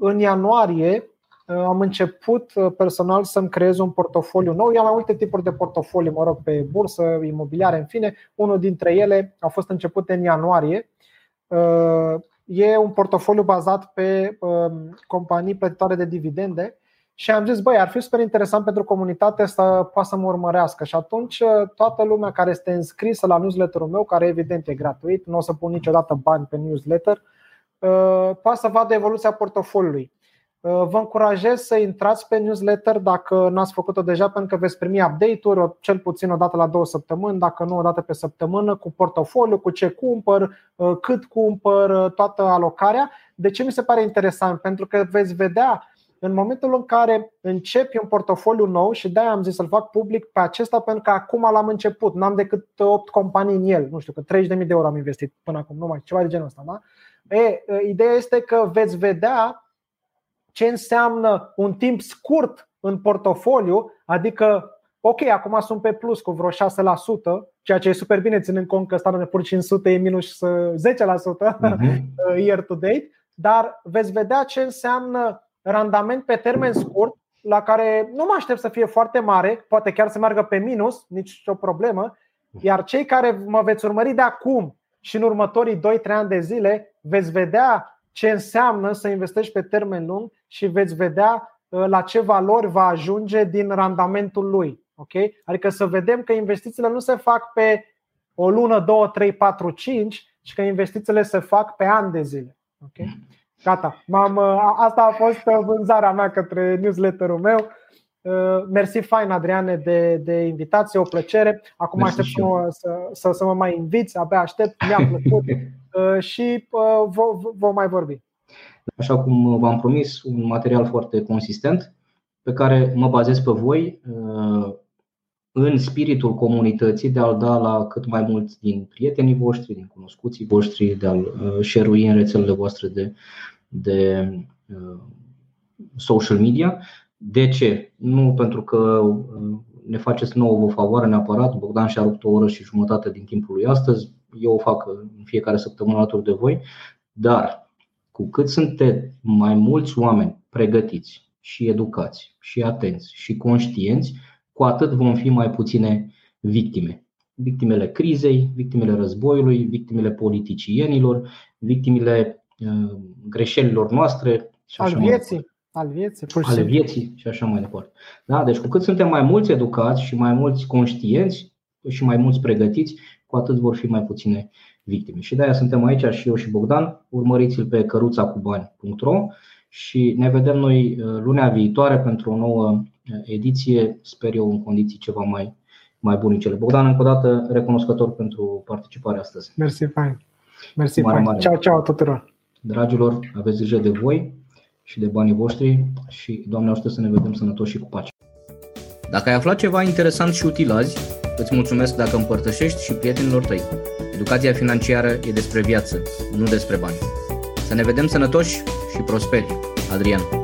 Speaker 2: În ianuarie Uh, am început uh, personal să-mi creez un portofoliu nou. Eu am mai multe tipuri de portofolii, mă rog, pe bursă, imobiliare, în fine. Unul dintre ele a fost început în ianuarie. Uh, e un portofoliu bazat pe um, companii plătitoare de dividende și am zis, băi, ar fi super interesant pentru comunitate să poată să mă urmărească Și atunci toată lumea care este înscrisă la newsletterul meu, care evident e gratuit, nu o să pun niciodată bani pe newsletter, poate să vadă evoluția portofoliului. Uh, vă încurajez să intrați pe newsletter dacă n-ați făcut-o deja, pentru că veți primi update-uri cel puțin o dată la două săptămâni, dacă nu o dată pe săptămână, cu portofoliu, cu ce cumpăr, uh, cât cumpăr, uh, toată alocarea. De ce mi se pare interesant? Pentru că veți vedea în momentul în care începi un portofoliu nou și de-aia am zis să-l fac public pe acesta pentru că acum l-am început, n-am decât 8 companii în el, nu știu, că 30.000 de euro am investit până acum, numai ceva de genul ăsta. Da? E, ideea este că veți vedea ce înseamnă un timp scurt în portofoliu, adică ok, acum sunt pe plus cu vreo 6%, ceea ce e super bine ținând cont că Standard Poor's 500 e minus 10% uh-huh. year to date, dar veți vedea ce înseamnă randament pe termen scurt, la care nu mă aștept să fie foarte mare, poate chiar să meargă pe minus, nici o problemă, iar cei care mă veți urmări de acum și în următorii 2-3 ani de zile veți vedea ce înseamnă să investești pe termen lung și veți vedea uh, la ce valori va ajunge din randamentul lui. Okay? Adică să vedem că investițiile nu se fac pe o lună, două, trei, patru, cinci, ci că investițiile se fac pe ani de zile. Okay? Gata. M-am, uh, asta a fost uh, vânzarea mea către newsletterul meu. Mersi fain, Adriane, de, de invitație, o plăcere. Acum Mersi aștept să, să, să mă mai inviți, abia aștept, mi-a plăcut și vom mai vorbi.
Speaker 1: Așa cum v-am promis, un material foarte consistent pe care mă bazez pe voi în spiritul comunității de a-l da la cât mai mulți din prietenii voștri, din cunoscuții voștri, de a-l share în rețelele voastre de, de social media. De ce? Nu pentru că ne faceți nouă o favoare neapărat. Bogdan și-a rupt o oră și jumătate din timpul lui astăzi. Eu o fac în fiecare săptămână alături de voi. Dar cu cât sunteți mai mulți oameni pregătiți și educați și atenți și conștienți, cu atât vom fi mai puține victime. Victimele crizei, victimele războiului, victimele politicienilor, victimele uh, greșelilor noastre
Speaker 2: și al vieții. Al vieții,
Speaker 1: pur și ale vieții și așa mai departe. Da? Deci cu cât suntem mai mulți educați și mai mulți conștienți și mai mulți pregătiți, cu atât vor fi mai puține victime. Și de-aia suntem aici și eu și Bogdan. Urmăriți-l pe căruțacubani.ro și ne vedem noi uh, lunea viitoare pentru o nouă uh, ediție, sper eu în condiții ceva mai, mai bunicele. Bogdan, încă o dată recunoscător pentru participarea astăzi.
Speaker 2: Mersi, fain. Mersi, mare, fain. Mare. Ceau, ceau tuturor.
Speaker 1: Dragilor, aveți grijă de voi și de banii voștri și Doamne ajută să ne vedem sănătoși și cu pace. Dacă ai aflat ceva interesant și util azi, îți mulțumesc dacă împărtășești și prietenilor tăi. Educația financiară e despre viață, nu despre bani. Să ne vedem sănătoși și prosperi. Adrian